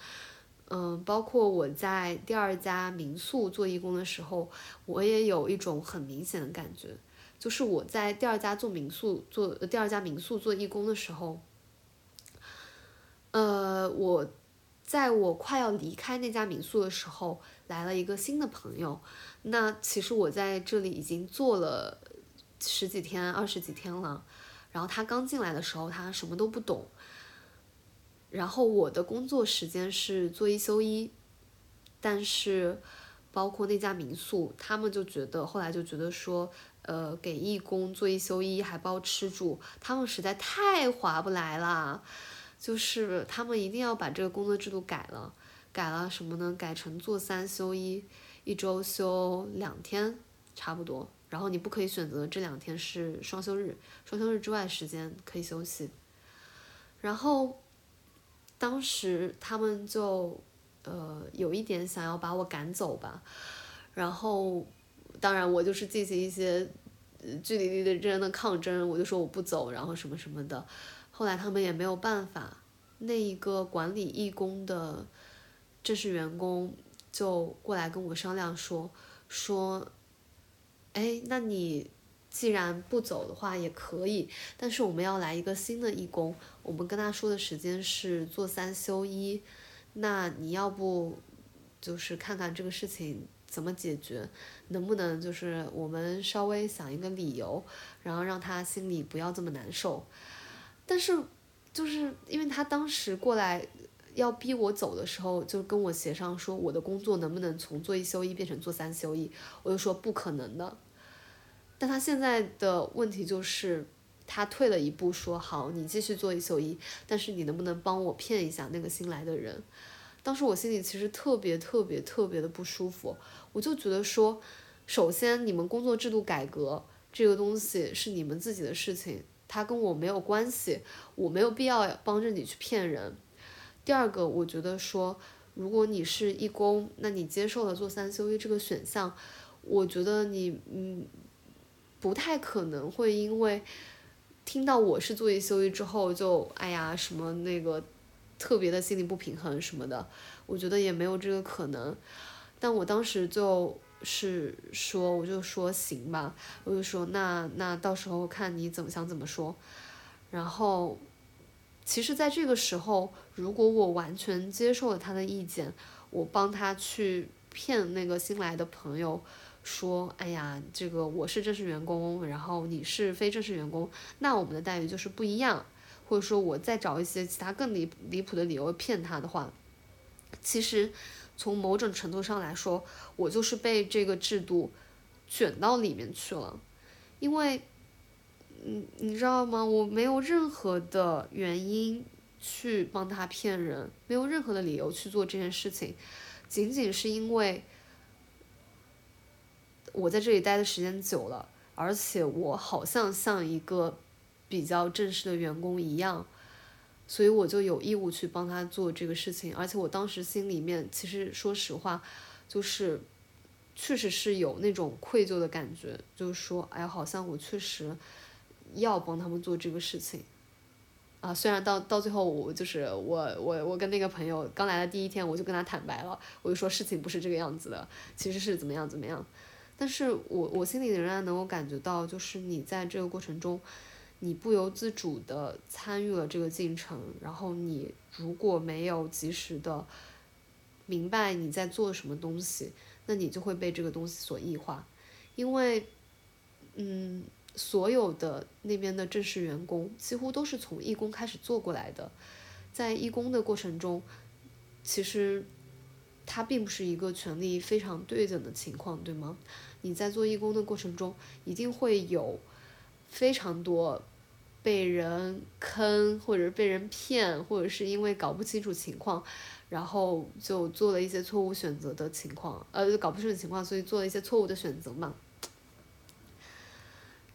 嗯，包括我在第二家民宿做义工的时候，我也有一种很明显的感觉，就是我在第二家做民宿做第二家民宿做义工的时候，呃，我在我快要离开那家民宿的时候，来了一个新的朋友，那其实我在这里已经做了十几天、二十几天了。然后他刚进来的时候，他什么都不懂。然后我的工作时间是做一休一，但是包括那家民宿，他们就觉得后来就觉得说，呃，给义工做一休一还包吃住，他们实在太划不来了。就是他们一定要把这个工作制度改了，改了什么呢？改成做三休一，一周休两天，差不多。然后你不可以选择这两天是双休日，双休日之外时间可以休息。然后，当时他们就，呃，有一点想要把我赶走吧。然后，当然我就是进行一些，据理力争的抗争，我就说我不走，然后什么什么的。后来他们也没有办法，那一个管理义工的正式员工就过来跟我商量说，说。哎，那你既然不走的话也可以，但是我们要来一个新的义工，我们跟他说的时间是做三休一，那你要不就是看看这个事情怎么解决，能不能就是我们稍微想一个理由，然后让他心里不要这么难受。但是就是因为他当时过来要逼我走的时候，就跟我协商说我的工作能不能从做一休一变成做三休一，我就说不可能的。但他现在的问题就是，他退了一步，说好，你继续做一休一，但是你能不能帮我骗一下那个新来的人？当时我心里其实特别特别特别的不舒服，我就觉得说，首先你们工作制度改革这个东西是你们自己的事情，它跟我没有关系，我没有必要帮着你去骗人。第二个，我觉得说，如果你是义工，那你接受了做三休一这个选项，我觉得你嗯。不太可能会因为听到我是做一休一之后就哎呀什么那个特别的心理不平衡什么的，我觉得也没有这个可能。但我当时就是说，我就说行吧，我就说那那到时候看你怎么想怎么说。然后，其实在这个时候，如果我完全接受了他的意见，我帮他去骗那个新来的朋友，说哎呀，这个我是正式员工，然后你是非正式员工，那我们的待遇就是不一样。或者说我再找一些其他更离离谱的理由骗他的话，其实。从某种程度上来说，我就是被这个制度卷到里面去了，因为，嗯，你知道吗？我没有任何的原因去帮他骗人，没有任何的理由去做这件事情，仅仅是因为我在这里待的时间久了，而且我好像像一个比较正式的员工一样。所以我就有义务去帮他做这个事情，而且我当时心里面其实说实话，就是，确实是有那种愧疚的感觉，就是说，哎，好像我确实要帮他们做这个事情，啊，虽然到到最后我就是我我我跟那个朋友刚来的第一天我就跟他坦白了，我就说事情不是这个样子的，其实是怎么样怎么样，但是我我心里仍然能够感觉到，就是你在这个过程中。你不由自主的参与了这个进程，然后你如果没有及时的明白你在做什么东西，那你就会被这个东西所异化，因为，嗯，所有的那边的正式员工几乎都是从义工开始做过来的，在义工的过程中，其实，它并不是一个权力非常对等的情况，对吗？你在做义工的过程中，一定会有。非常多被人坑，或者是被人骗，或者是因为搞不清楚情况，然后就做了一些错误选择的情况，呃，搞不清楚情况，所以做了一些错误的选择嘛。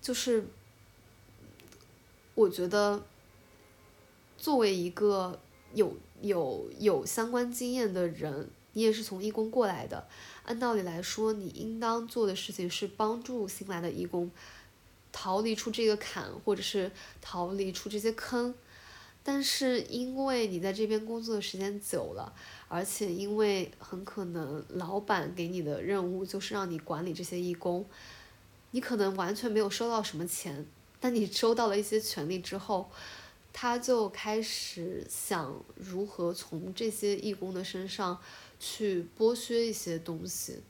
就是我觉得，作为一个有有有相关经验的人，你也是从义工过来的，按道理来说，你应当做的事情是帮助新来的义工。逃离出这个坎，或者是逃离出这些坑，但是因为你在这边工作的时间久了，而且因为很可能老板给你的任务就是让你管理这些义工，你可能完全没有收到什么钱，但你收到了一些权利之后，他就开始想如何从这些义工的身上去剥削一些东西，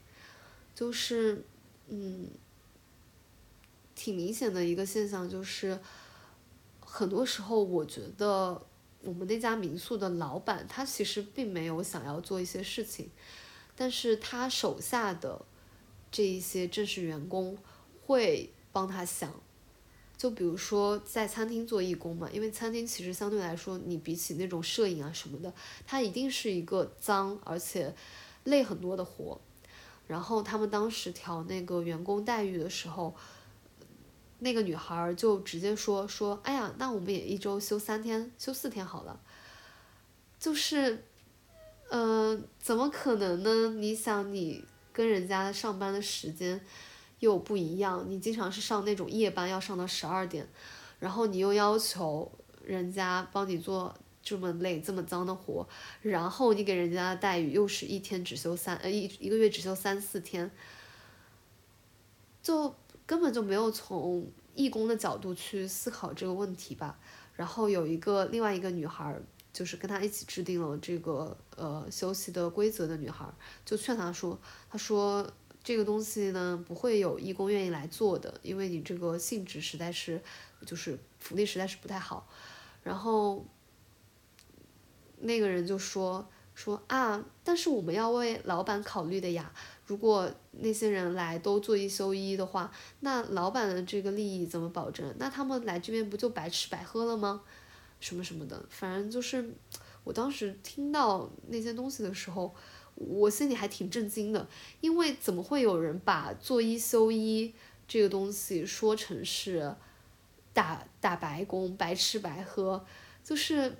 就是，嗯。挺明显的一个现象就是，很多时候我觉得我们那家民宿的老板他其实并没有想要做一些事情，但是他手下的这一些正式员工会帮他想，就比如说在餐厅做义工嘛，因为餐厅其实相对来说你比起那种摄影啊什么的，它一定是一个脏而且累很多的活，然后他们当时调那个员工待遇的时候。那个女孩就直接说说，哎呀，那我们也一周休三天，休四天好了。就是，嗯，怎么可能呢？你想，你跟人家上班的时间又不一样，你经常是上那种夜班，要上到十二点，然后你又要求人家帮你做这么累、这么脏的活，然后你给人家的待遇又是一天只休三，呃，一一个月只休三四天，就。根本就没有从义工的角度去思考这个问题吧。然后有一个另外一个女孩，就是跟他一起制定了这个呃休息的规则的女孩，就劝他说：“他说这个东西呢不会有义工愿意来做的，因为你这个性质实在是，就是福利实在是不太好。”然后那个人就说：“说啊，但是我们要为老板考虑的呀。”如果那些人来都做一休一的话，那老板的这个利益怎么保证？那他们来这边不就白吃白喝了吗？什么什么的，反正就是，我当时听到那些东西的时候，我心里还挺震惊的，因为怎么会有人把做一休一这个东西说成是打打白工、白吃白喝，就是。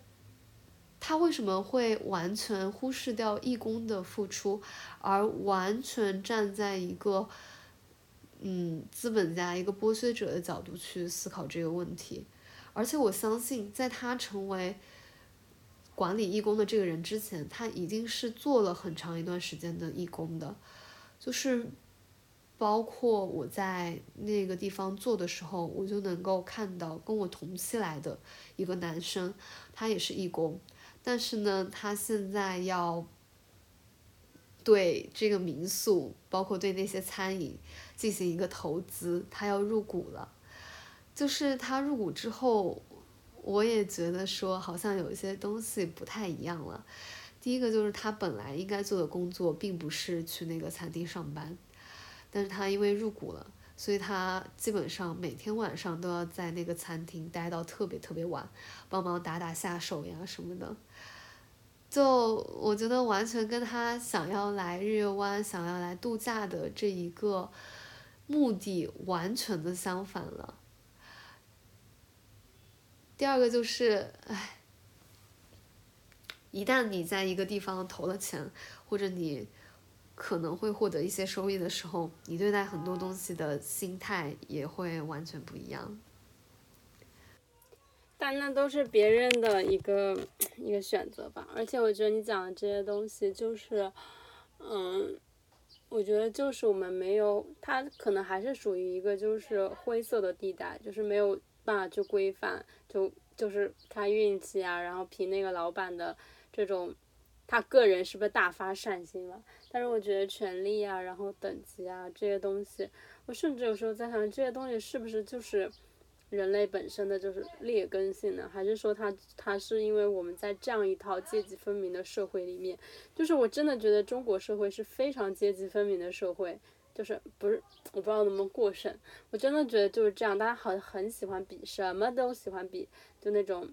他为什么会完全忽视掉义工的付出，而完全站在一个，嗯，资本家一个剥削者的角度去思考这个问题？而且我相信，在他成为管理义工的这个人之前，他一定是做了很长一段时间的义工的，就是包括我在那个地方做的时候，我就能够看到跟我同期来的一个男生，他也是义工，但是呢，他现在要对这个民宿，包括对那些餐饮进行一个投资，他要入股了。就是他入股之后，我也觉得说好像有一些东西不太一样了。第一个就是他本来应该做的工作并不是去那个餐厅上班，但是他因为入股了，所以他基本上每天晚上都要在那个餐厅待到特别特别晚，帮忙打打下手呀什么的。就我觉得完全跟他想要来日月湾、想要来度假的这一个目的完全的相反了。第二个就是，唉，一旦你在一个地方投了钱，或者你可能会获得一些收益的时候，你对待很多东西的心态也会完全不一样。但那都是别人的一个一个选择吧，而且我觉得你讲的这些东西，就是，嗯，我觉得就是我们没有，它可能还是属于一个就是灰色的地带，就是没有。办法去规范，就就是看运气啊，然后凭那个老板的这种，他个人是不是大发善心了？但是我觉得权利啊，然后等级啊这些东西，我甚至有时候在想，这些东西是不是就是人类本身的就是劣根性呢？还是说他他是因为我们在这样一套阶级分明的社会里面，就是我真的觉得中国社会是非常阶级分明的社会。就是不是我不知道能不能过审，我真的觉得就是这样，大家好像很喜欢比，什么都喜欢比，就那种，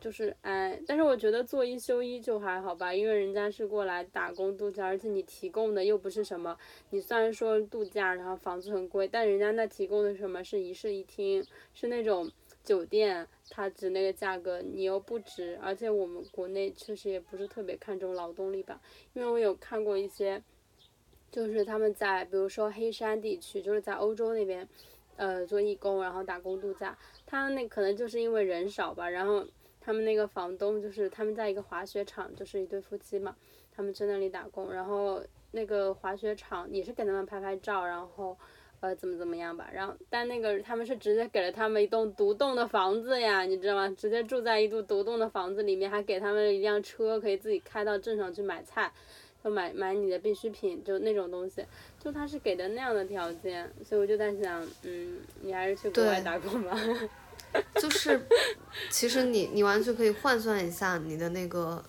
就是哎，但是我觉得做一休一就还好吧，因为人家是过来打工度假，而且你提供的又不是什么，你虽然说度假，然后房子很贵，但人家那提供的什么是一室一厅，是那种酒店，它值那个价格，你又不值，而且我们国内确实也不是特别看重劳动力吧，因为我有看过一些。就是他们在，比如说黑山地区，就是在欧洲那边，呃，做义工，然后打工度假。他那可能就是因为人少吧，然后他们那个房东就是他们在一个滑雪场，就是一对夫妻嘛，他们去那里打工，然后那个滑雪场也是给他们拍拍照，然后呃怎么怎么样吧，然后但那个他们是直接给了他们一栋独栋的房子呀，你知道吗？直接住在一栋独栋的房子里面，还给他们一辆车，可以自己开到镇上去买菜。就买买你的必需品，就那种东西，就他是给的那样的条件，所以我就在想，嗯，你还是去国外打工吧。就是，其实你你完全可以换算一下你的那个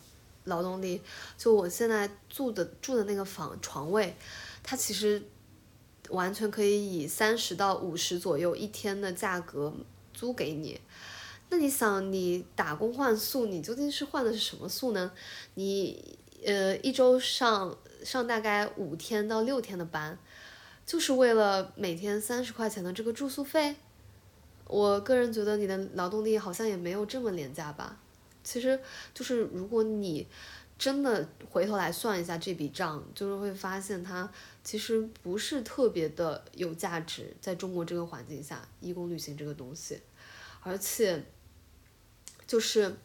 劳动力，就我现在住的住的那个房床位，它其实完全可以以三十到五十左右一天的价格租给你。那你想，你打工换宿，你究竟是换的是什么宿呢？你？呃，一周上上大概五天到六天的班，就是为了每天三十块钱的这个住宿费。我个人觉得你的劳动力好像也没有这么廉价吧。其实，就是如果你真的回头来算一下这笔账，就是会发现它其实不是特别的有价值。在中国这个环境下，义工旅行这个东西，而且就是。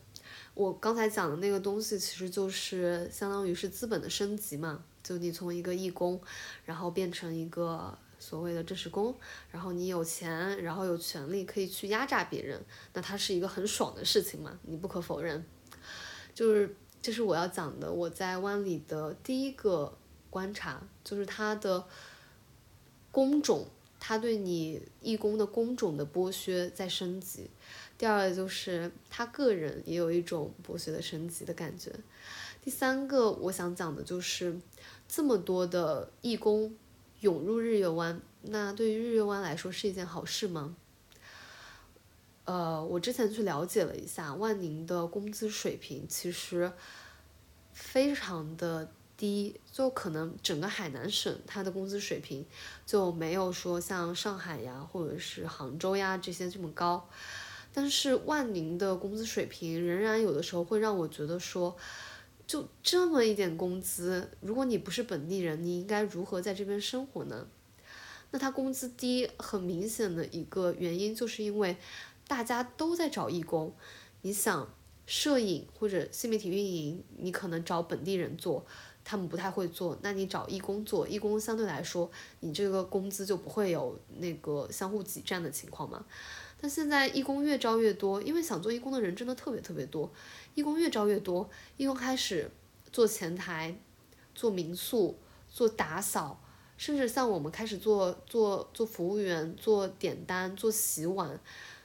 我刚才讲的那个东西，其实就是相当于是资本的升级嘛，就你从一个义工，然后变成一个所谓的正式工，然后你有钱，然后有权利可以去压榨别人，那它是一个很爽的事情嘛，你不可否认。就是这是我要讲的，我在湾里的第一个观察，就是它的工种，它对你义工的工种的剥削在升级。第二就是他个人也有一种剥削的升级的感觉。第三个我想讲的就是这么多的义工涌入日月湾，那对于日月湾来说是一件好事吗？呃，我之前去了解了一下，万宁的工资水平其实非常的低，就可能整个海南省它的工资水平就没有说像上海呀或者是杭州呀这些这么高。但是万宁的工资水平仍然有的时候会让我觉得说，就这么一点工资，如果你不是本地人，你应该如何在这边生活呢？那他工资低，很明显的一个原因就是因为大家都在找义工。你想，摄影或者新媒体运营，你可能找本地人做，他们不太会做，那你找义工做，义工相对来说，你这个工资就不会有那个相互挤占的情况嘛。但现在义工越招越多，因为想做义工的人真的特别特别多，义工越招越多，义工开始做前台，做民宿，做打扫，甚至像我们开始做做做服务员，做点单，做洗碗，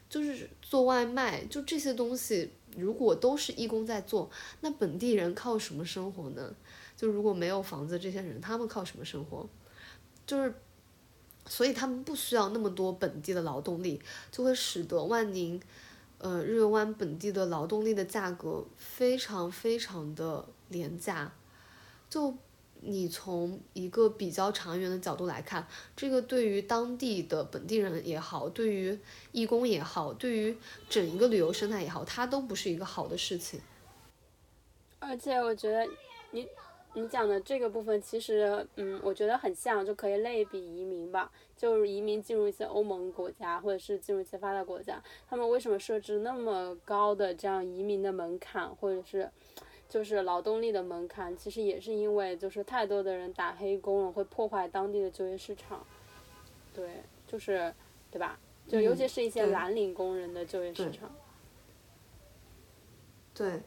就是做外卖，就这些东西，如果都是义工在做，那本地人靠什么生活呢？就如果没有房子，这些人他们靠什么生活？就是。所以他们不需要那么多本地的劳动力，就会使得万宁，呃，日月湾本地的劳动力的价格非常非常的廉价。就你从一个比较长远的角度来看，这个对于当地的本地人也好，对于义工也好，对于整一个旅游生态也好，它都不是一个好的事情。而且我觉得你。你讲的这个部分，其实，嗯，我觉得很像，就可以类比移民吧。就是移民进入一些欧盟国家，或者是进入一些发达国家，他们为什么设置那么高的这样移民的门槛，或者是，就是劳动力的门槛？其实也是因为，就是太多的人打黑工了，会破坏当地的就业市场。对，就是，对吧？就尤其是一些蓝领工人的就业市场。对。哎。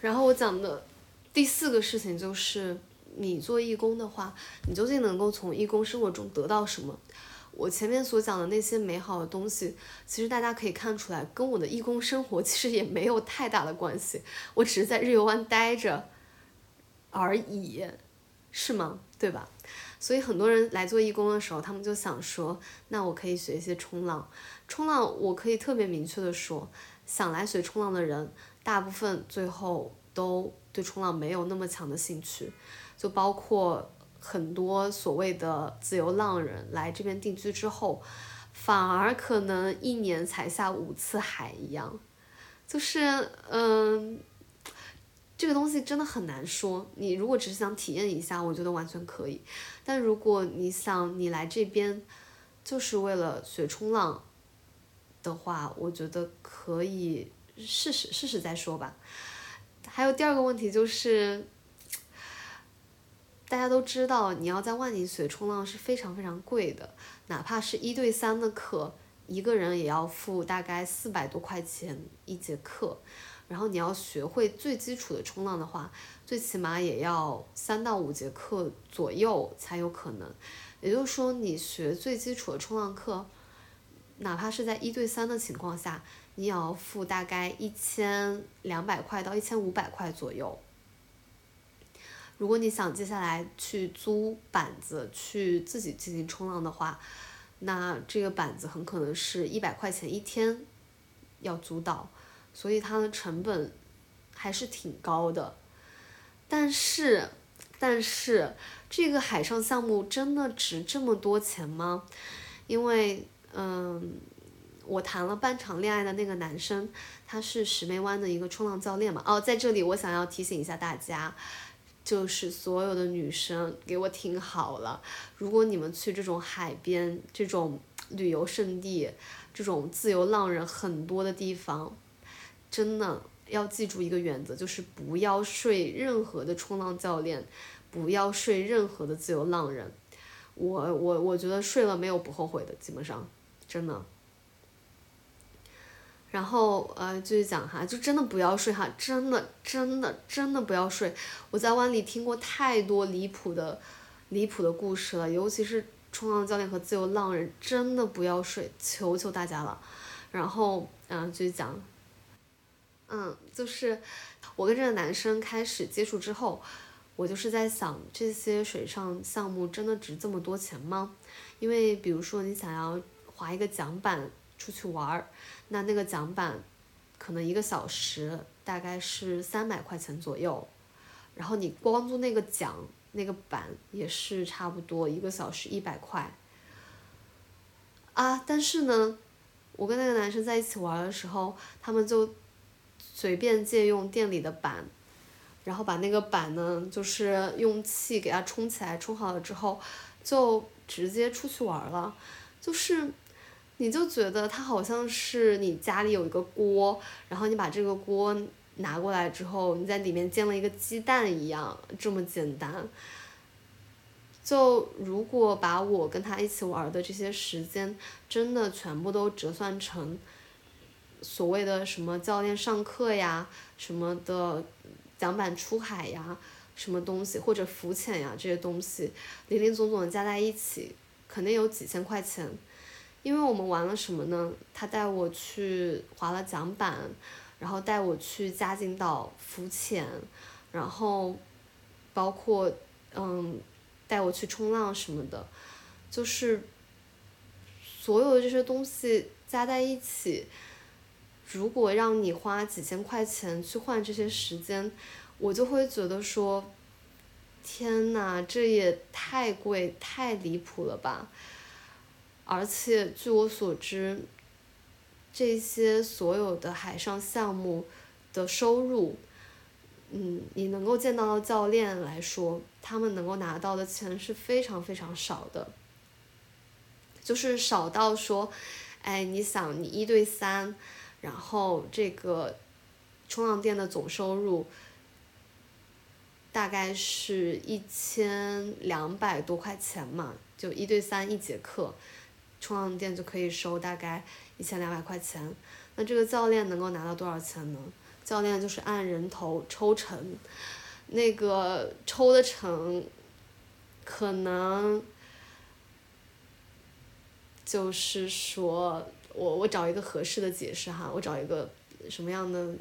然后我讲的第四个事情就是，你做义工的话，你究竟能够从义工生活中得到什么？我前面所讲的那些美好的东西，其实大家可以看出来，跟我的义工生活其实也没有太大的关系。我只是在日游湾待着而已，是吗？对吧？所以很多人来做义工的时候，他们就想说，那我可以学一些冲浪。冲浪，我可以特别明确的说，想来学冲浪的人。大部分最后都对冲浪没有那么强的兴趣，就包括很多所谓的自由浪人来这边定居之后，反而可能一年才下五次海一样，就是嗯，这个东西真的很难说。你如果只是想体验一下，我觉得完全可以。但如果你想你来这边就是为了学冲浪的话，我觉得可以。试试试试再说吧。还有第二个问题就是，大家都知道，你要在万宁学冲浪是非常非常贵的，哪怕是一对三的课，一个人也要付大概四百多块钱一节课。然后你要学会最基础的冲浪的话，最起码也要三到五节课左右才有可能。也就是说，你学最基础的冲浪课，哪怕是在一对三的情况下。你也要付大概一千两百块到一千五百块左右。如果你想接下来去租板子去自己进行冲浪的话，那这个板子很可能是一百块钱一天要租到，所以它的成本还是挺高的。但是，但是这个海上项目真的值这么多钱吗？因为，嗯。我谈了半场恋爱的那个男生，他是石梅湾的一个冲浪教练嘛。哦，在这里我想要提醒一下大家，就是所有的女生给我听好了，如果你们去这种海边、这种旅游胜地、这种自由浪人很多的地方，真的要记住一个原则，就是不要睡任何的冲浪教练，不要睡任何的自由浪人。我我我觉得睡了没有不后悔的，基本上真的。然后呃，继续讲哈，就真的不要睡哈，真的真的真的不要睡。我在湾里听过太多离谱的、离谱的故事了，尤其是冲浪教练和自由浪人，真的不要睡，求求大家了。然后嗯，继续讲，嗯，就是我跟这个男生开始接触之后，我就是在想，这些水上项目真的值这么多钱吗？因为比如说你想要划一个桨板出去玩儿。那那个桨板，可能一个小时大概是三百块钱左右，然后你光租那个桨那个板也是差不多一个小时一百块。啊，但是呢，我跟那个男生在一起玩的时候，他们就随便借用店里的板，然后把那个板呢，就是用气给它充起来，充好了之后，就直接出去玩了，就是。你就觉得它好像是你家里有一个锅，然后你把这个锅拿过来之后，你在里面煎了一个鸡蛋一样，这么简单。就如果把我跟他一起玩的这些时间，真的全部都折算成所谓的什么教练上课呀，什么的桨板出海呀，什么东西或者浮潜呀这些东西，零零总总的加在一起，肯定有几千块钱。因为我们玩了什么呢？他带我去滑了桨板，然后带我去嘉景岛浮潜，然后包括嗯带我去冲浪什么的，就是所有的这些东西加在一起，如果让你花几千块钱去换这些时间，我就会觉得说，天呐，这也太贵太离谱了吧！而且据我所知，这些所有的海上项目的收入，嗯，你能够见到的教练来说，他们能够拿到的钱是非常非常少的，就是少到说，哎，你想你一对三，然后这个冲浪店的总收入大概是一千两百多块钱嘛，就一对三一节课。冲浪店就可以收大概一千两百块钱，那这个教练能够拿到多少钱呢？教练就是按人头抽成，那个抽的成，可能就是说我我找一个合适的解释哈，我找一个什么样的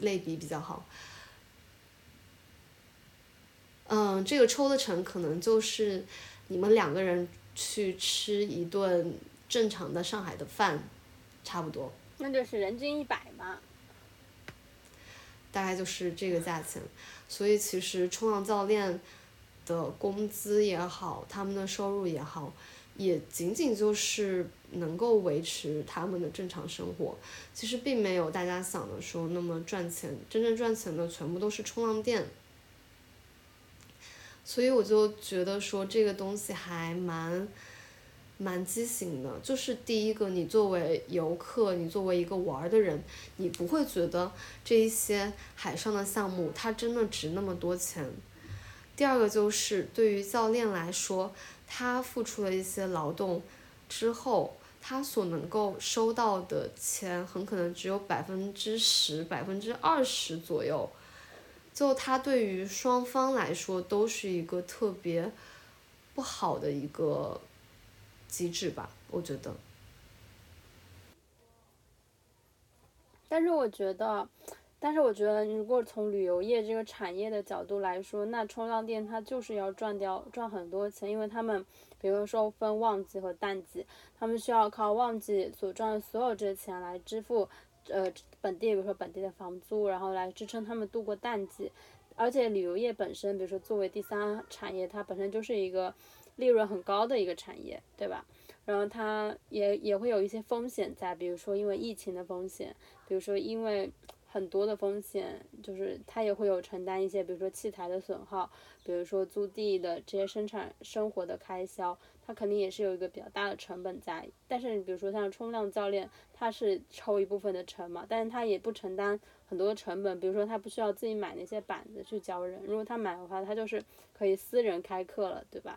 类比比较好？嗯，这个抽的成可能就是你们两个人。去吃一顿正常的上海的饭，差不多。那就是人均一百嘛。大概就是这个价钱，所以其实冲浪教练的工资也好，他们的收入也好，也仅仅就是能够维持他们的正常生活。其实并没有大家想的说那么赚钱，真正赚钱的全部都是冲浪店。所以我就觉得说这个东西还蛮，蛮畸形的。就是第一个，你作为游客，你作为一个玩的人，你不会觉得这一些海上的项目它真的值那么多钱。第二个就是对于教练来说，他付出了一些劳动之后，他所能够收到的钱很可能只有百分之十、百分之二十左右。就它对于双方来说都是一个特别不好的一个机制吧，我觉得。但是我觉得，但是我觉得，如果从旅游业这个产业的角度来说，那冲浪店它就是要赚掉赚很多钱，因为他们比如说分旺季和淡季，他们需要靠旺季所赚的所有这些钱来支付。呃，本地比如说本地的房租，然后来支撑他们度过淡季，而且旅游业本身，比如说作为第三产业，它本身就是一个利润很高的一个产业，对吧？然后它也也会有一些风险在，比如说因为疫情的风险，比如说因为很多的风险，就是他也会有承担一些，比如说器材的损耗，比如说租地的这些生产生活的开销。他肯定也是有一个比较大的成本在，但是你比如说像冲浪教练，他是抽一部分的成嘛，但是他也不承担很多的成本，比如说他不需要自己买那些板子去教人，如果他买的话，他就是可以私人开课了，对吧？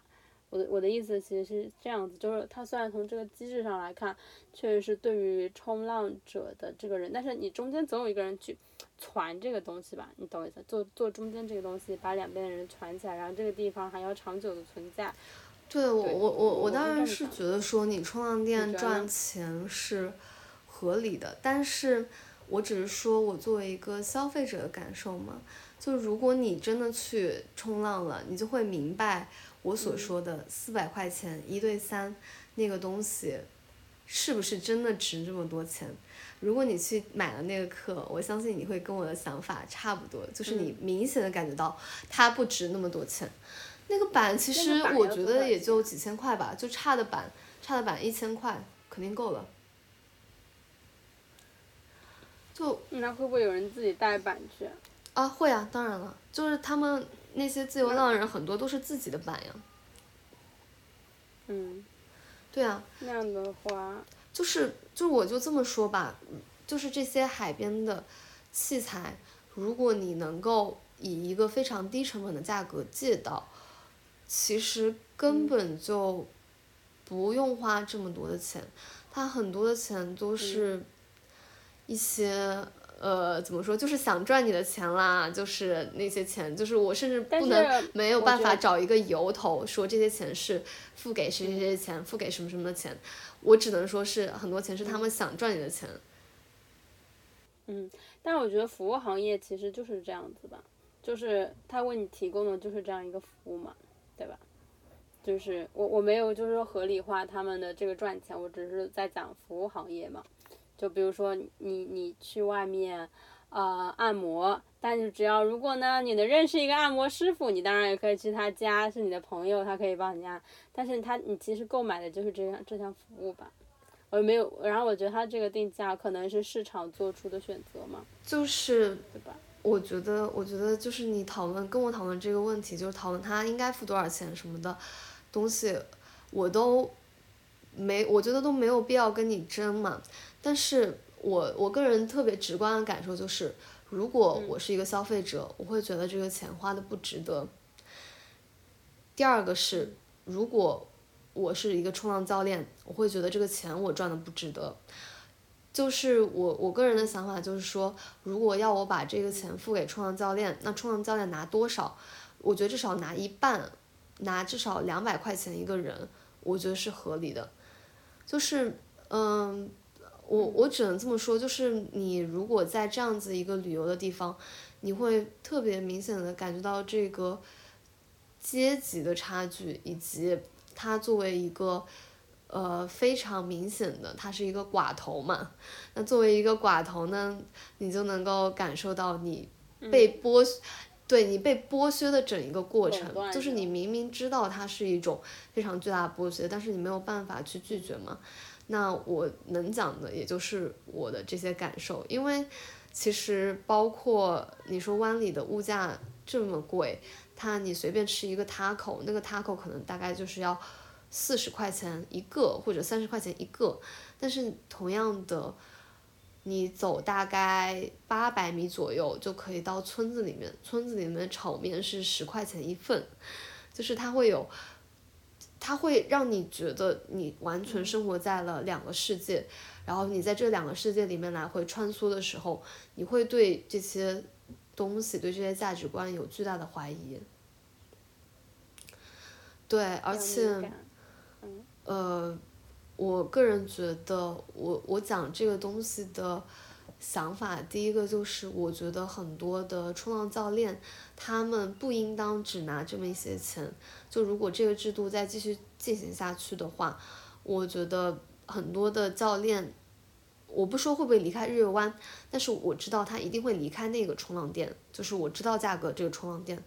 我的我的意思其实是这样子，就是他虽然从这个机制上来看，确实是对于冲浪者的这个人，但是你中间总有一个人去传这个东西吧，你懂我意思？做做中间这个东西，把两边的人传起来，然后这个地方还要长久的存在。对我我我我当然是觉得说你冲浪店赚钱是合理的，但是我只是说我作为一个消费者的感受嘛，就如果你真的去冲浪了，你就会明白我所说的四百块钱一对三那个东西是不是真的值这么多钱。如果你去买了那个课，我相信你会跟我的想法差不多，就是你明显的感觉到它不值那么多钱。那个板其实我觉得也就几千块吧，就差的板，差的板一千块肯定够了。就那会不会有人自己带板去？啊，会啊，当然了，就是他们那些自由浪人很多都是自己的板呀。嗯。对啊。那样的话。就是就我就这么说吧，就是这些海边的器材，如果你能够以一个非常低成本的价格借到，其实根本就不用花这么多的钱，它很多的钱都是一些。呃，怎么说？就是想赚你的钱啦，就是那些钱，就是我甚至不能没有办法找一个由头说这些钱是付给谁谁谁的钱，付给什么什么的钱，我只能说是很多钱是他们想赚你的钱。嗯，但我觉得服务行业其实就是这样子吧，就是他为你提供的就是这样一个服务嘛，对吧？就是我我没有就是说合理化他们的这个赚钱，我只是在讲服务行业嘛。就比如说你你去外面，呃按摩，但是只要如果呢你能认识一个按摩师傅，你当然也可以去他家，是你的朋友，他可以帮你按。但是他你其实购买的就是这样这项服务吧，我没有，然后我觉得他这个定价可能是市场做出的选择嘛，就是对吧？我觉得我觉得就是你讨论跟我讨论这个问题，就是讨论他应该付多少钱什么的东西，我都没我觉得都没有必要跟你争嘛。但是我我个人特别直观的感受就是，如果我是一个消费者，我会觉得这个钱花的不值得。第二个是，如果我是一个冲浪教练，我会觉得这个钱我赚的不值得。就是我我个人的想法就是说，如果要我把这个钱付给冲浪教练，那冲浪教练拿多少？我觉得至少拿一半，拿至少两百块钱一个人，我觉得是合理的。就是嗯。我我只能这么说，就是你如果在这样子一个旅游的地方，你会特别明显的感觉到这个阶级的差距，以及它作为一个呃非常明显的，它是一个寡头嘛。那作为一个寡头呢，你就能够感受到你被剥，对你被剥削的整一个过程，就是你明明知道它是一种非常巨大的剥削，但是你没有办法去拒绝嘛。那我能讲的也就是我的这些感受，因为其实包括你说湾里的物价这么贵，它你随便吃一个 taco，那个 taco 可能大概就是要四十块钱一个或者三十块钱一个，但是同样的，你走大概八百米左右就可以到村子里面，村子里面炒面是十块钱一份，就是它会有。它会让你觉得你完全生活在了两个世界，然后你在这两个世界里面来回穿梭的时候，你会对这些东西、对这些价值观有巨大的怀疑。对，而且，呃，我个人觉得，我我讲这个东西的。想法第一个就是，我觉得很多的冲浪教练，他们不应当只拿这么一些钱。就如果这个制度再继续进行下去的话，我觉得很多的教练，我不说会不会离开日月湾，但是我知道他一定会离开那个冲浪店。就是我知道价格这个冲浪店，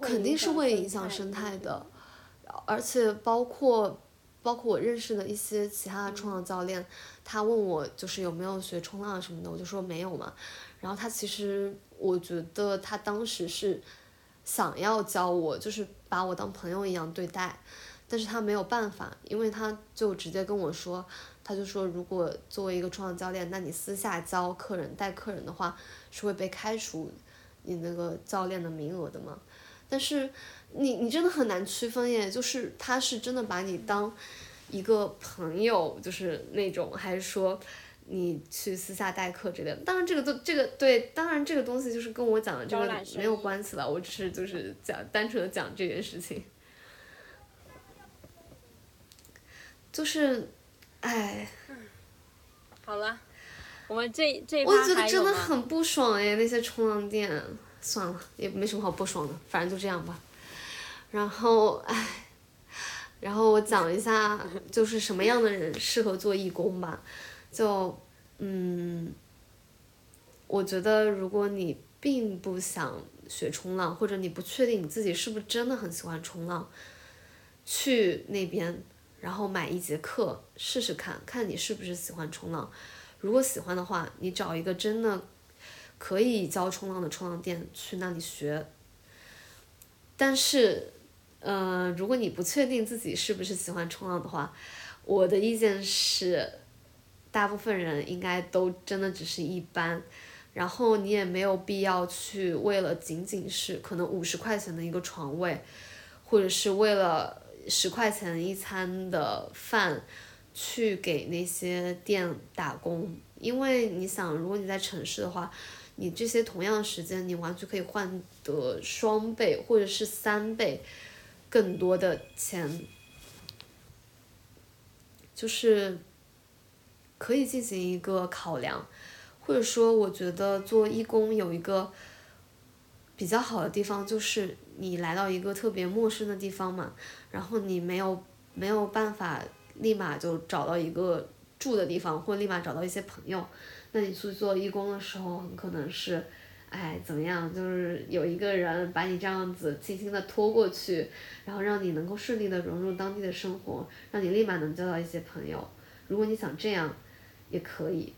肯定是会影响生态的，而且包括。包括我认识的一些其他的冲浪教练，他问我就是有没有学冲浪什么的，我就说没有嘛。然后他其实我觉得他当时是想要教我，就是把我当朋友一样对待，但是他没有办法，因为他就直接跟我说，他就说如果作为一个冲浪教练，那你私下教客人带客人的话，是会被开除你那个教练的名额的嘛。但是。你你真的很难区分耶，就是他是真的把你当一个朋友，就是那种，还是说你去私下代课之类的？当然这个都这个对，当然这个东西就是跟我讲的这个没有关系了，我只是就是讲单纯的讲这件事情，就是，哎，好了，我们这这我觉得真的很不爽哎，那些冲浪店，算了，也没什么好不爽的，反正就这样吧。然后，唉，然后我讲一下，就是什么样的人适合做义工吧。就，嗯，我觉得如果你并不想学冲浪，或者你不确定你自己是不是真的很喜欢冲浪，去那边，然后买一节课试试看，看你是不是喜欢冲浪。如果喜欢的话，你找一个真的可以教冲浪的冲浪店去那里学。但是。嗯，如果你不确定自己是不是喜欢冲浪的话，我的意见是，大部分人应该都真的只是一般，然后你也没有必要去为了仅仅是可能五十块钱的一个床位，或者是为了十块钱一餐的饭，去给那些店打工，因为你想，如果你在城市的话。你这些同样的时间，你完全可以换得双倍或者是三倍更多的钱，就是可以进行一个考量，或者说，我觉得做义工有一个比较好的地方，就是你来到一个特别陌生的地方嘛，然后你没有没有办法立马就找到一个住的地方，或立马找到一些朋友。那你去做义工的时候，很可能是，哎，怎么样？就是有一个人把你这样子轻轻的拖过去，然后让你能够顺利的融入当地的生活，让你立马能交到一些朋友。如果你想这样，也可以，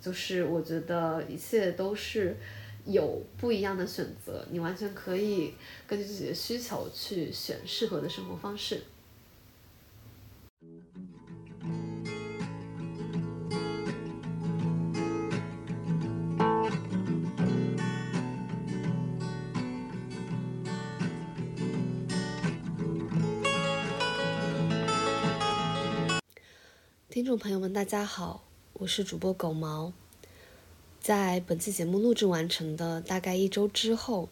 就是我觉得一切都是有不一样的选择，你完全可以根据自己的需求去选适合的生活方式。听众朋友们，大家好，我是主播狗毛。在本期节目录制完成的大概一周之后，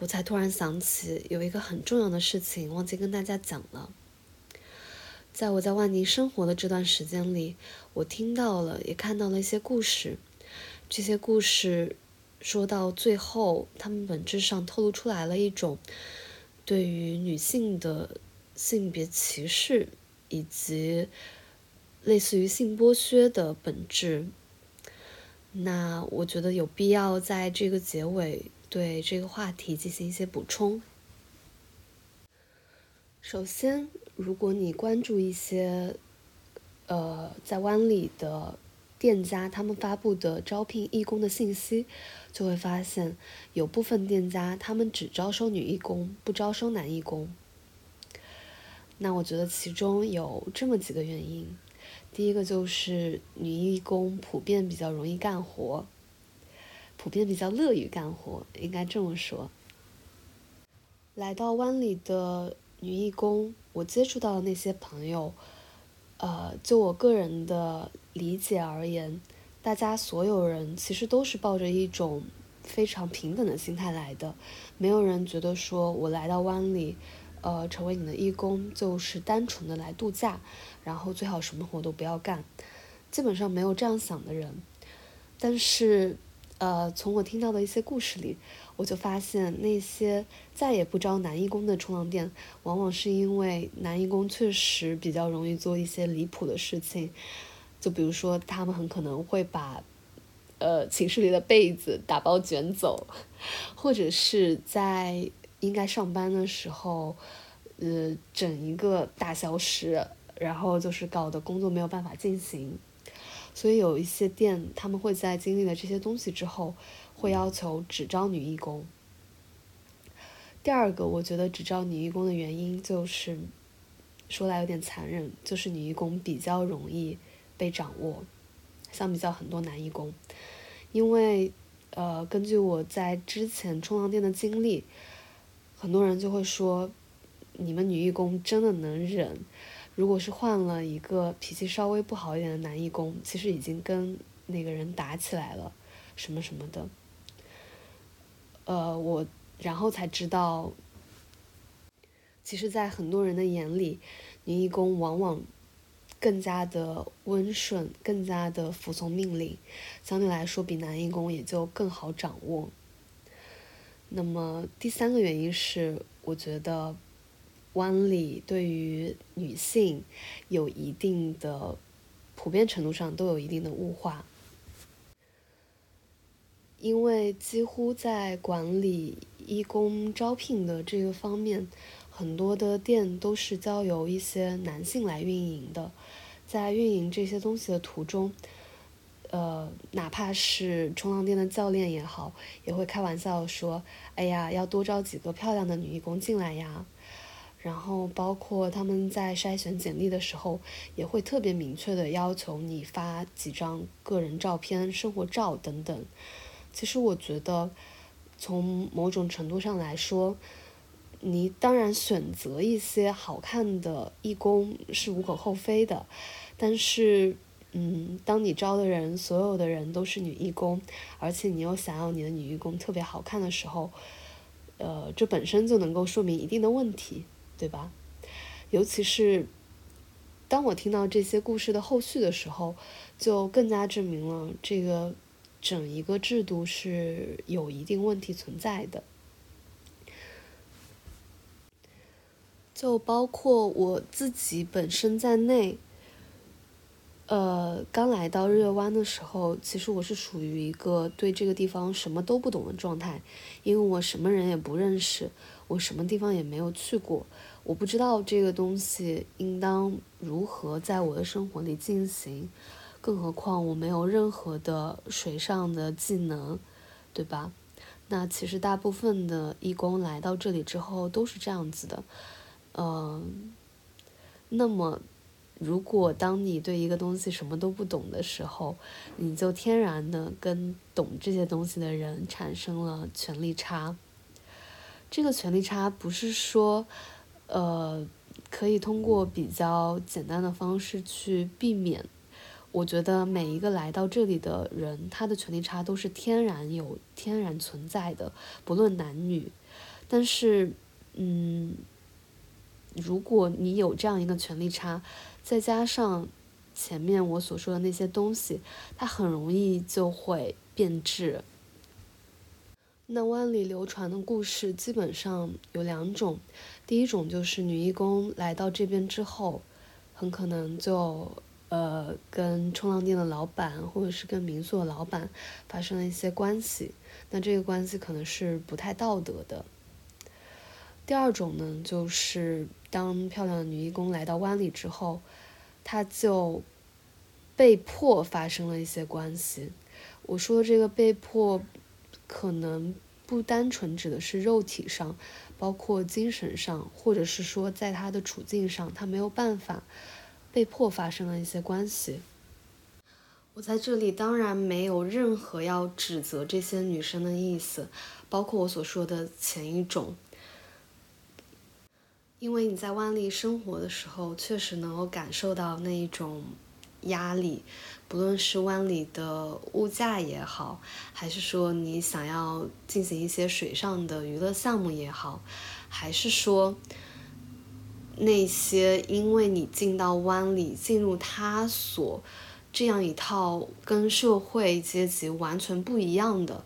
我才突然想起有一个很重要的事情忘记跟大家讲了。在我在万宁生活的这段时间里，我听到了也看到了一些故事。这些故事说到最后，他们本质上透露出来了一种对于女性的性别歧视以及。类似于性剥削的本质，那我觉得有必要在这个结尾对这个话题进行一些补充。首先，如果你关注一些，呃，在湾里的店家，他们发布的招聘义工的信息，就会发现有部分店家他们只招收女义工，不招收男义工。那我觉得其中有这么几个原因。第一个就是女义工普遍比较容易干活，普遍比较乐于干活，应该这么说。来到湾里的女义工，我接触到的那些朋友，呃，就我个人的理解而言，大家所有人其实都是抱着一种非常平等的心态来的，没有人觉得说我来到湾里。呃，成为你的义工就是单纯的来度假，然后最好什么活都不要干，基本上没有这样想的人。但是，呃，从我听到的一些故事里，我就发现那些再也不招男义工的冲浪店，往往是因为男义工确实比较容易做一些离谱的事情，就比如说他们很可能会把，呃，寝室里的被子打包卷走，或者是在。应该上班的时候，呃，整一个大消失，然后就是搞得工作没有办法进行，所以有一些店他们会在经历了这些东西之后，会要求只招女义工。第二个，我觉得只招女义工的原因就是，说来有点残忍，就是女义工比较容易被掌握，相比较很多男义工，因为，呃，根据我在之前冲浪店的经历。很多人就会说，你们女义工真的能忍？如果是换了一个脾气稍微不好一点的男义工，其实已经跟那个人打起来了，什么什么的。呃，我然后才知道，其实，在很多人的眼里，女义工往往更加的温顺，更加的服从命令，相对来说比男义工也就更好掌握。那么第三个原因是，我觉得湾里对于女性有一定的普遍程度上都有一定的物化，因为几乎在管理义工招聘的这个方面，很多的店都是交由一些男性来运营的，在运营这些东西的途中。呃，哪怕是冲浪店的教练也好，也会开玩笑说：“哎呀，要多招几个漂亮的女义工进来呀。”然后包括他们在筛选简历的时候，也会特别明确的要求你发几张个人照片、生活照等等。其实我觉得，从某种程度上来说，你当然选择一些好看的义工是无可厚非的，但是，嗯，当你招的人所有的人都是女义工，而且你又想要你的女义工特别好看的时候，呃，这本身就能够说明一定的问题。对吧？尤其是当我听到这些故事的后续的时候，就更加证明了这个整一个制度是有一定问题存在的。就包括我自己本身在内，呃，刚来到日月湾的时候，其实我是属于一个对这个地方什么都不懂的状态，因为我什么人也不认识。我什么地方也没有去过，我不知道这个东西应当如何在我的生活里进行，更何况我没有任何的水上的技能，对吧？那其实大部分的义工来到这里之后都是这样子的，嗯，那么如果当你对一个东西什么都不懂的时候，你就天然的跟懂这些东西的人产生了权力差。这个权力差不是说，呃，可以通过比较简单的方式去避免。我觉得每一个来到这里的人，他的权力差都是天然有、天然存在的，不论男女。但是，嗯，如果你有这样一个权力差，再加上前面我所说的那些东西，它很容易就会变质。那湾里流传的故事基本上有两种，第一种就是女义工来到这边之后，很可能就呃跟冲浪店的老板或者是跟民宿的老板发生了一些关系，那这个关系可能是不太道德的。第二种呢，就是当漂亮的女义工来到湾里之后，她就被迫发生了一些关系。我说的这个被迫。可能不单纯指的是肉体上，包括精神上，或者是说在他的处境上，他没有办法，被迫发生了一些关系。我在这里当然没有任何要指责这些女生的意思，包括我所说的前一种，因为你在万历生活的时候，确实能够感受到那一种。压力，不论是湾里的物价也好，还是说你想要进行一些水上的娱乐项目也好，还是说那些因为你进到湾里，进入他所这样一套跟社会阶级完全不一样的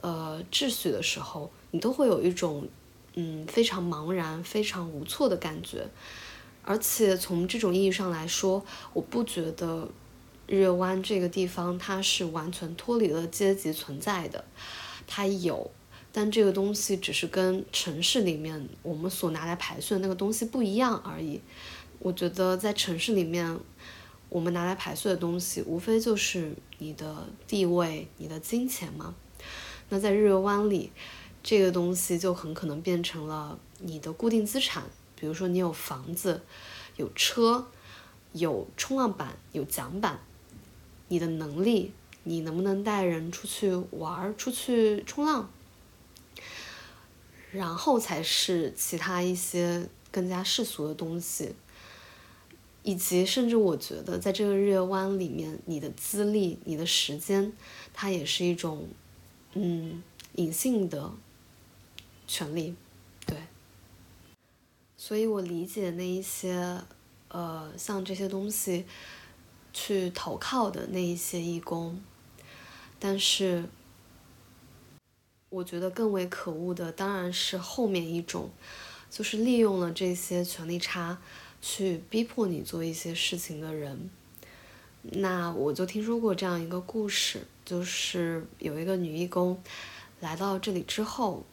呃秩序的时候，你都会有一种嗯非常茫然、非常无措的感觉。而且从这种意义上来说，我不觉得日月湾这个地方它是完全脱离了阶级存在的，它有，但这个东西只是跟城市里面我们所拿来排序的那个东西不一样而已。我觉得在城市里面，我们拿来排序的东西无非就是你的地位、你的金钱嘛。那在日月湾里，这个东西就很可能变成了你的固定资产。比如说，你有房子，有车，有冲浪板，有桨板，你的能力，你能不能带人出去玩儿，出去冲浪？然后才是其他一些更加世俗的东西，以及甚至我觉得，在这个日月湾里面，你的资历、你的时间，它也是一种，嗯，隐性的权利。对所以我理解那一些，呃，像这些东西，去投靠的那一些义工，但是，我觉得更为可恶的当然是后面一种，就是利用了这些权力差，去逼迫你做一些事情的人。那我就听说过这样一个故事，就是有一个女义工，来到这里之后。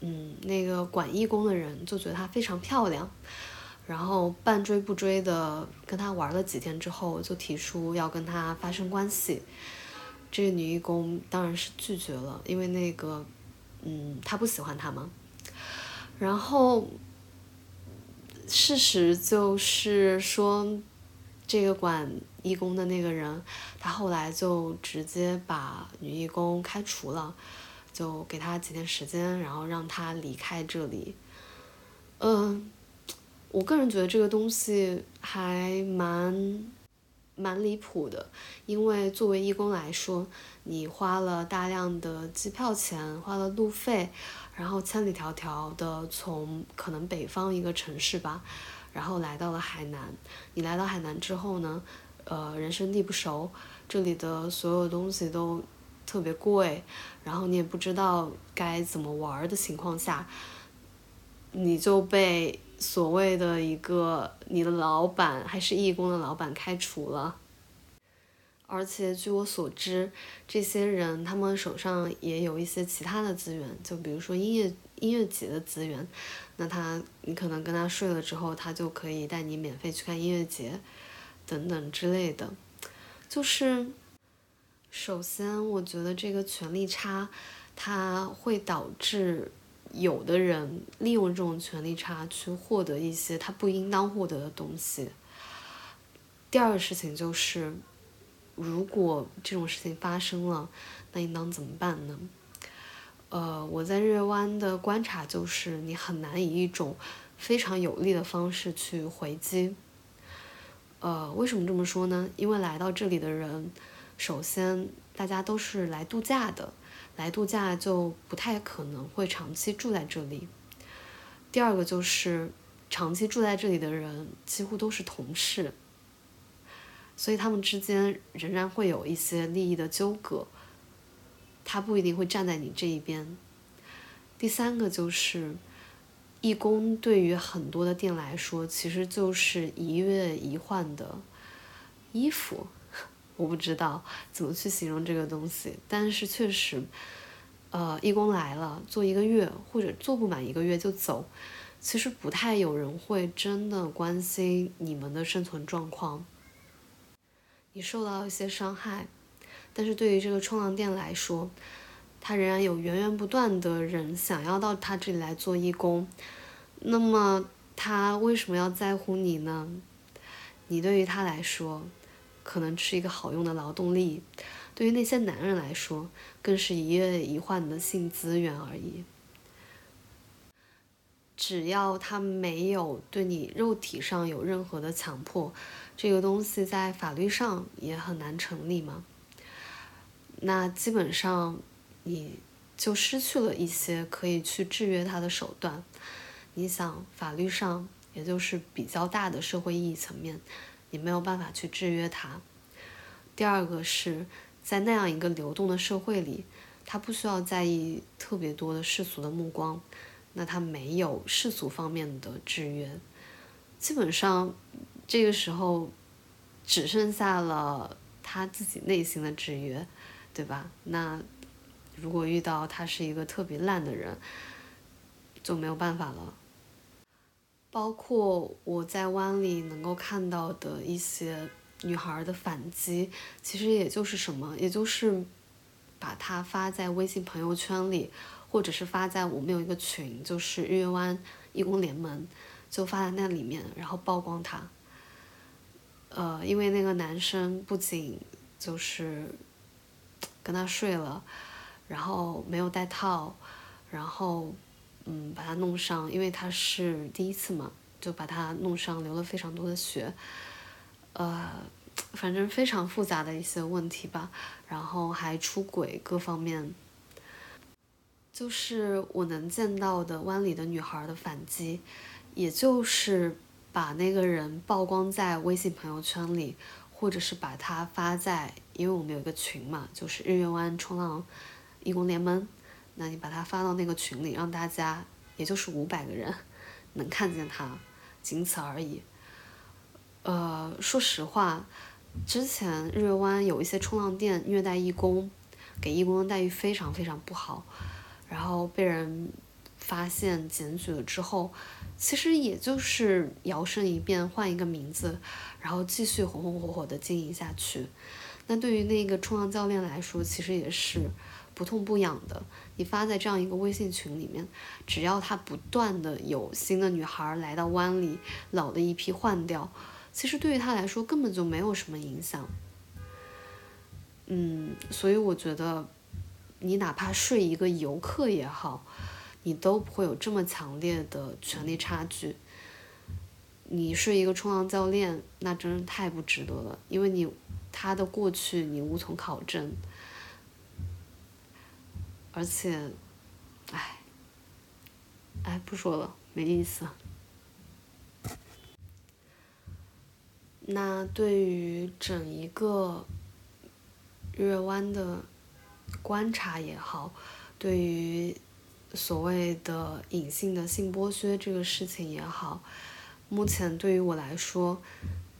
嗯，那个管义工的人就觉得她非常漂亮，然后半追不追的跟他玩了几天之后，就提出要跟他发生关系。这个女义工当然是拒绝了，因为那个，嗯，她不喜欢他嘛。然后事实就是说，这个管义工的那个人，他后来就直接把女义工开除了，就给他几天时间，然后让他离开这里。嗯，我个人觉得这个东西还蛮蛮离谱的，因为作为义工来说，你花了大量的机票钱，花了路费。然后千里迢迢的从可能北方一个城市吧，然后来到了海南。你来到海南之后呢，呃，人生地不熟，这里的所有东西都特别贵，然后你也不知道该怎么玩的情况下，你就被所谓的一个你的老板还是义工的老板开除了。而且据我所知，这些人他们手上也有一些其他的资源，就比如说音乐音乐节的资源。那他，你可能跟他睡了之后，他就可以带你免费去看音乐节，等等之类的。就是，首先我觉得这个权力差，它会导致有的人利用这种权力差去获得一些他不应当获得的东西。第二个事情就是。如果这种事情发生了，那应当怎么办呢？呃，我在日月湾的观察就是，你很难以一种非常有力的方式去回击。呃，为什么这么说呢？因为来到这里的人，首先大家都是来度假的，来度假就不太可能会长期住在这里。第二个就是，长期住在这里的人几乎都是同事。所以他们之间仍然会有一些利益的纠葛，他不一定会站在你这一边。第三个就是，义工对于很多的店来说，其实就是一月一换的衣服，我不知道怎么去形容这个东西，但是确实，呃，义工来了做一个月或者做不满一个月就走，其实不太有人会真的关心你们的生存状况。你受到一些伤害，但是对于这个冲浪店来说，他仍然有源源不断的人想要到他这里来做义工。那么他为什么要在乎你呢？你对于他来说，可能是一个好用的劳动力；对于那些男人来说，更是一月一换的性资源而已。只要他没有对你肉体上有任何的强迫。这个东西在法律上也很难成立嘛，那基本上你就失去了一些可以去制约他的手段。你想，法律上也就是比较大的社会意义层面，你没有办法去制约他。第二个是在那样一个流动的社会里，他不需要在意特别多的世俗的目光，那他没有世俗方面的制约，基本上。这个时候，只剩下了他自己内心的制约，对吧？那如果遇到他是一个特别烂的人，就没有办法了。包括我在湾里能够看到的一些女孩的反击，其实也就是什么，也就是把它发在微信朋友圈里，或者是发在我们有一个群，就是日月湾义工联盟，就发在那里面，然后曝光他。呃，因为那个男生不仅就是跟他睡了，然后没有戴套，然后嗯把他弄伤，因为他是第一次嘛，就把他弄伤，流了非常多的血，呃，反正非常复杂的一些问题吧，然后还出轨各方面，就是我能见到的湾里的女孩的反击，也就是。把那个人曝光在微信朋友圈里，或者是把他发在，因为我们有一个群嘛，就是日月湾冲浪义工联盟，那你把他发到那个群里，让大家，也就是五百个人能看见他，仅此而已。呃，说实话，之前日月湾有一些冲浪店虐待义工，给义工的待遇非常非常不好，然后被人发现检举了之后。其实也就是摇身一变换一个名字，然后继续红红火火的经营下去。那对于那个冲浪教练来说，其实也是不痛不痒的，你发在这样一个微信群里面，只要他不断的有新的女孩来到湾里，老的一批换掉，其实对于他来说根本就没有什么影响。嗯，所以我觉得，你哪怕睡一个游客也好，你都不会有这么强烈的权力差距。你睡一个冲浪教练，那真是太不值得了，因为你他的过去你无从考证。而且，哎，哎，不说了，没意思。那对于整一个月湾的观察也好，对于所谓的隐性的性剥削这个事情也好，目前对于我来说，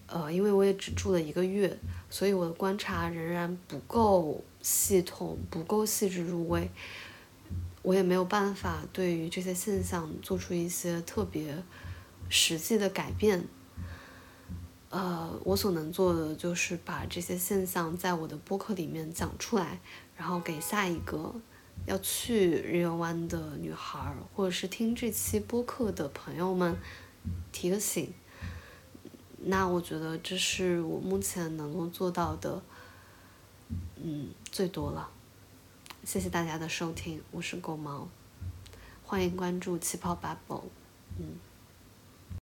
呃，因为我也只住了一个月，所以我的观察仍然不够。系统不够细致入微，我也没有办法对于这些现象做出一些特别实际的改变。呃，我所能做的就是把这些现象在我的播客里面讲出来，然后给下一个要去日月湾的女孩，或者是听这期播客的朋友们提个醒。那我觉得这是我目前能够做到的。嗯，最多了，谢谢大家的收听，我是狗毛，欢迎关注气泡 bubble，嗯。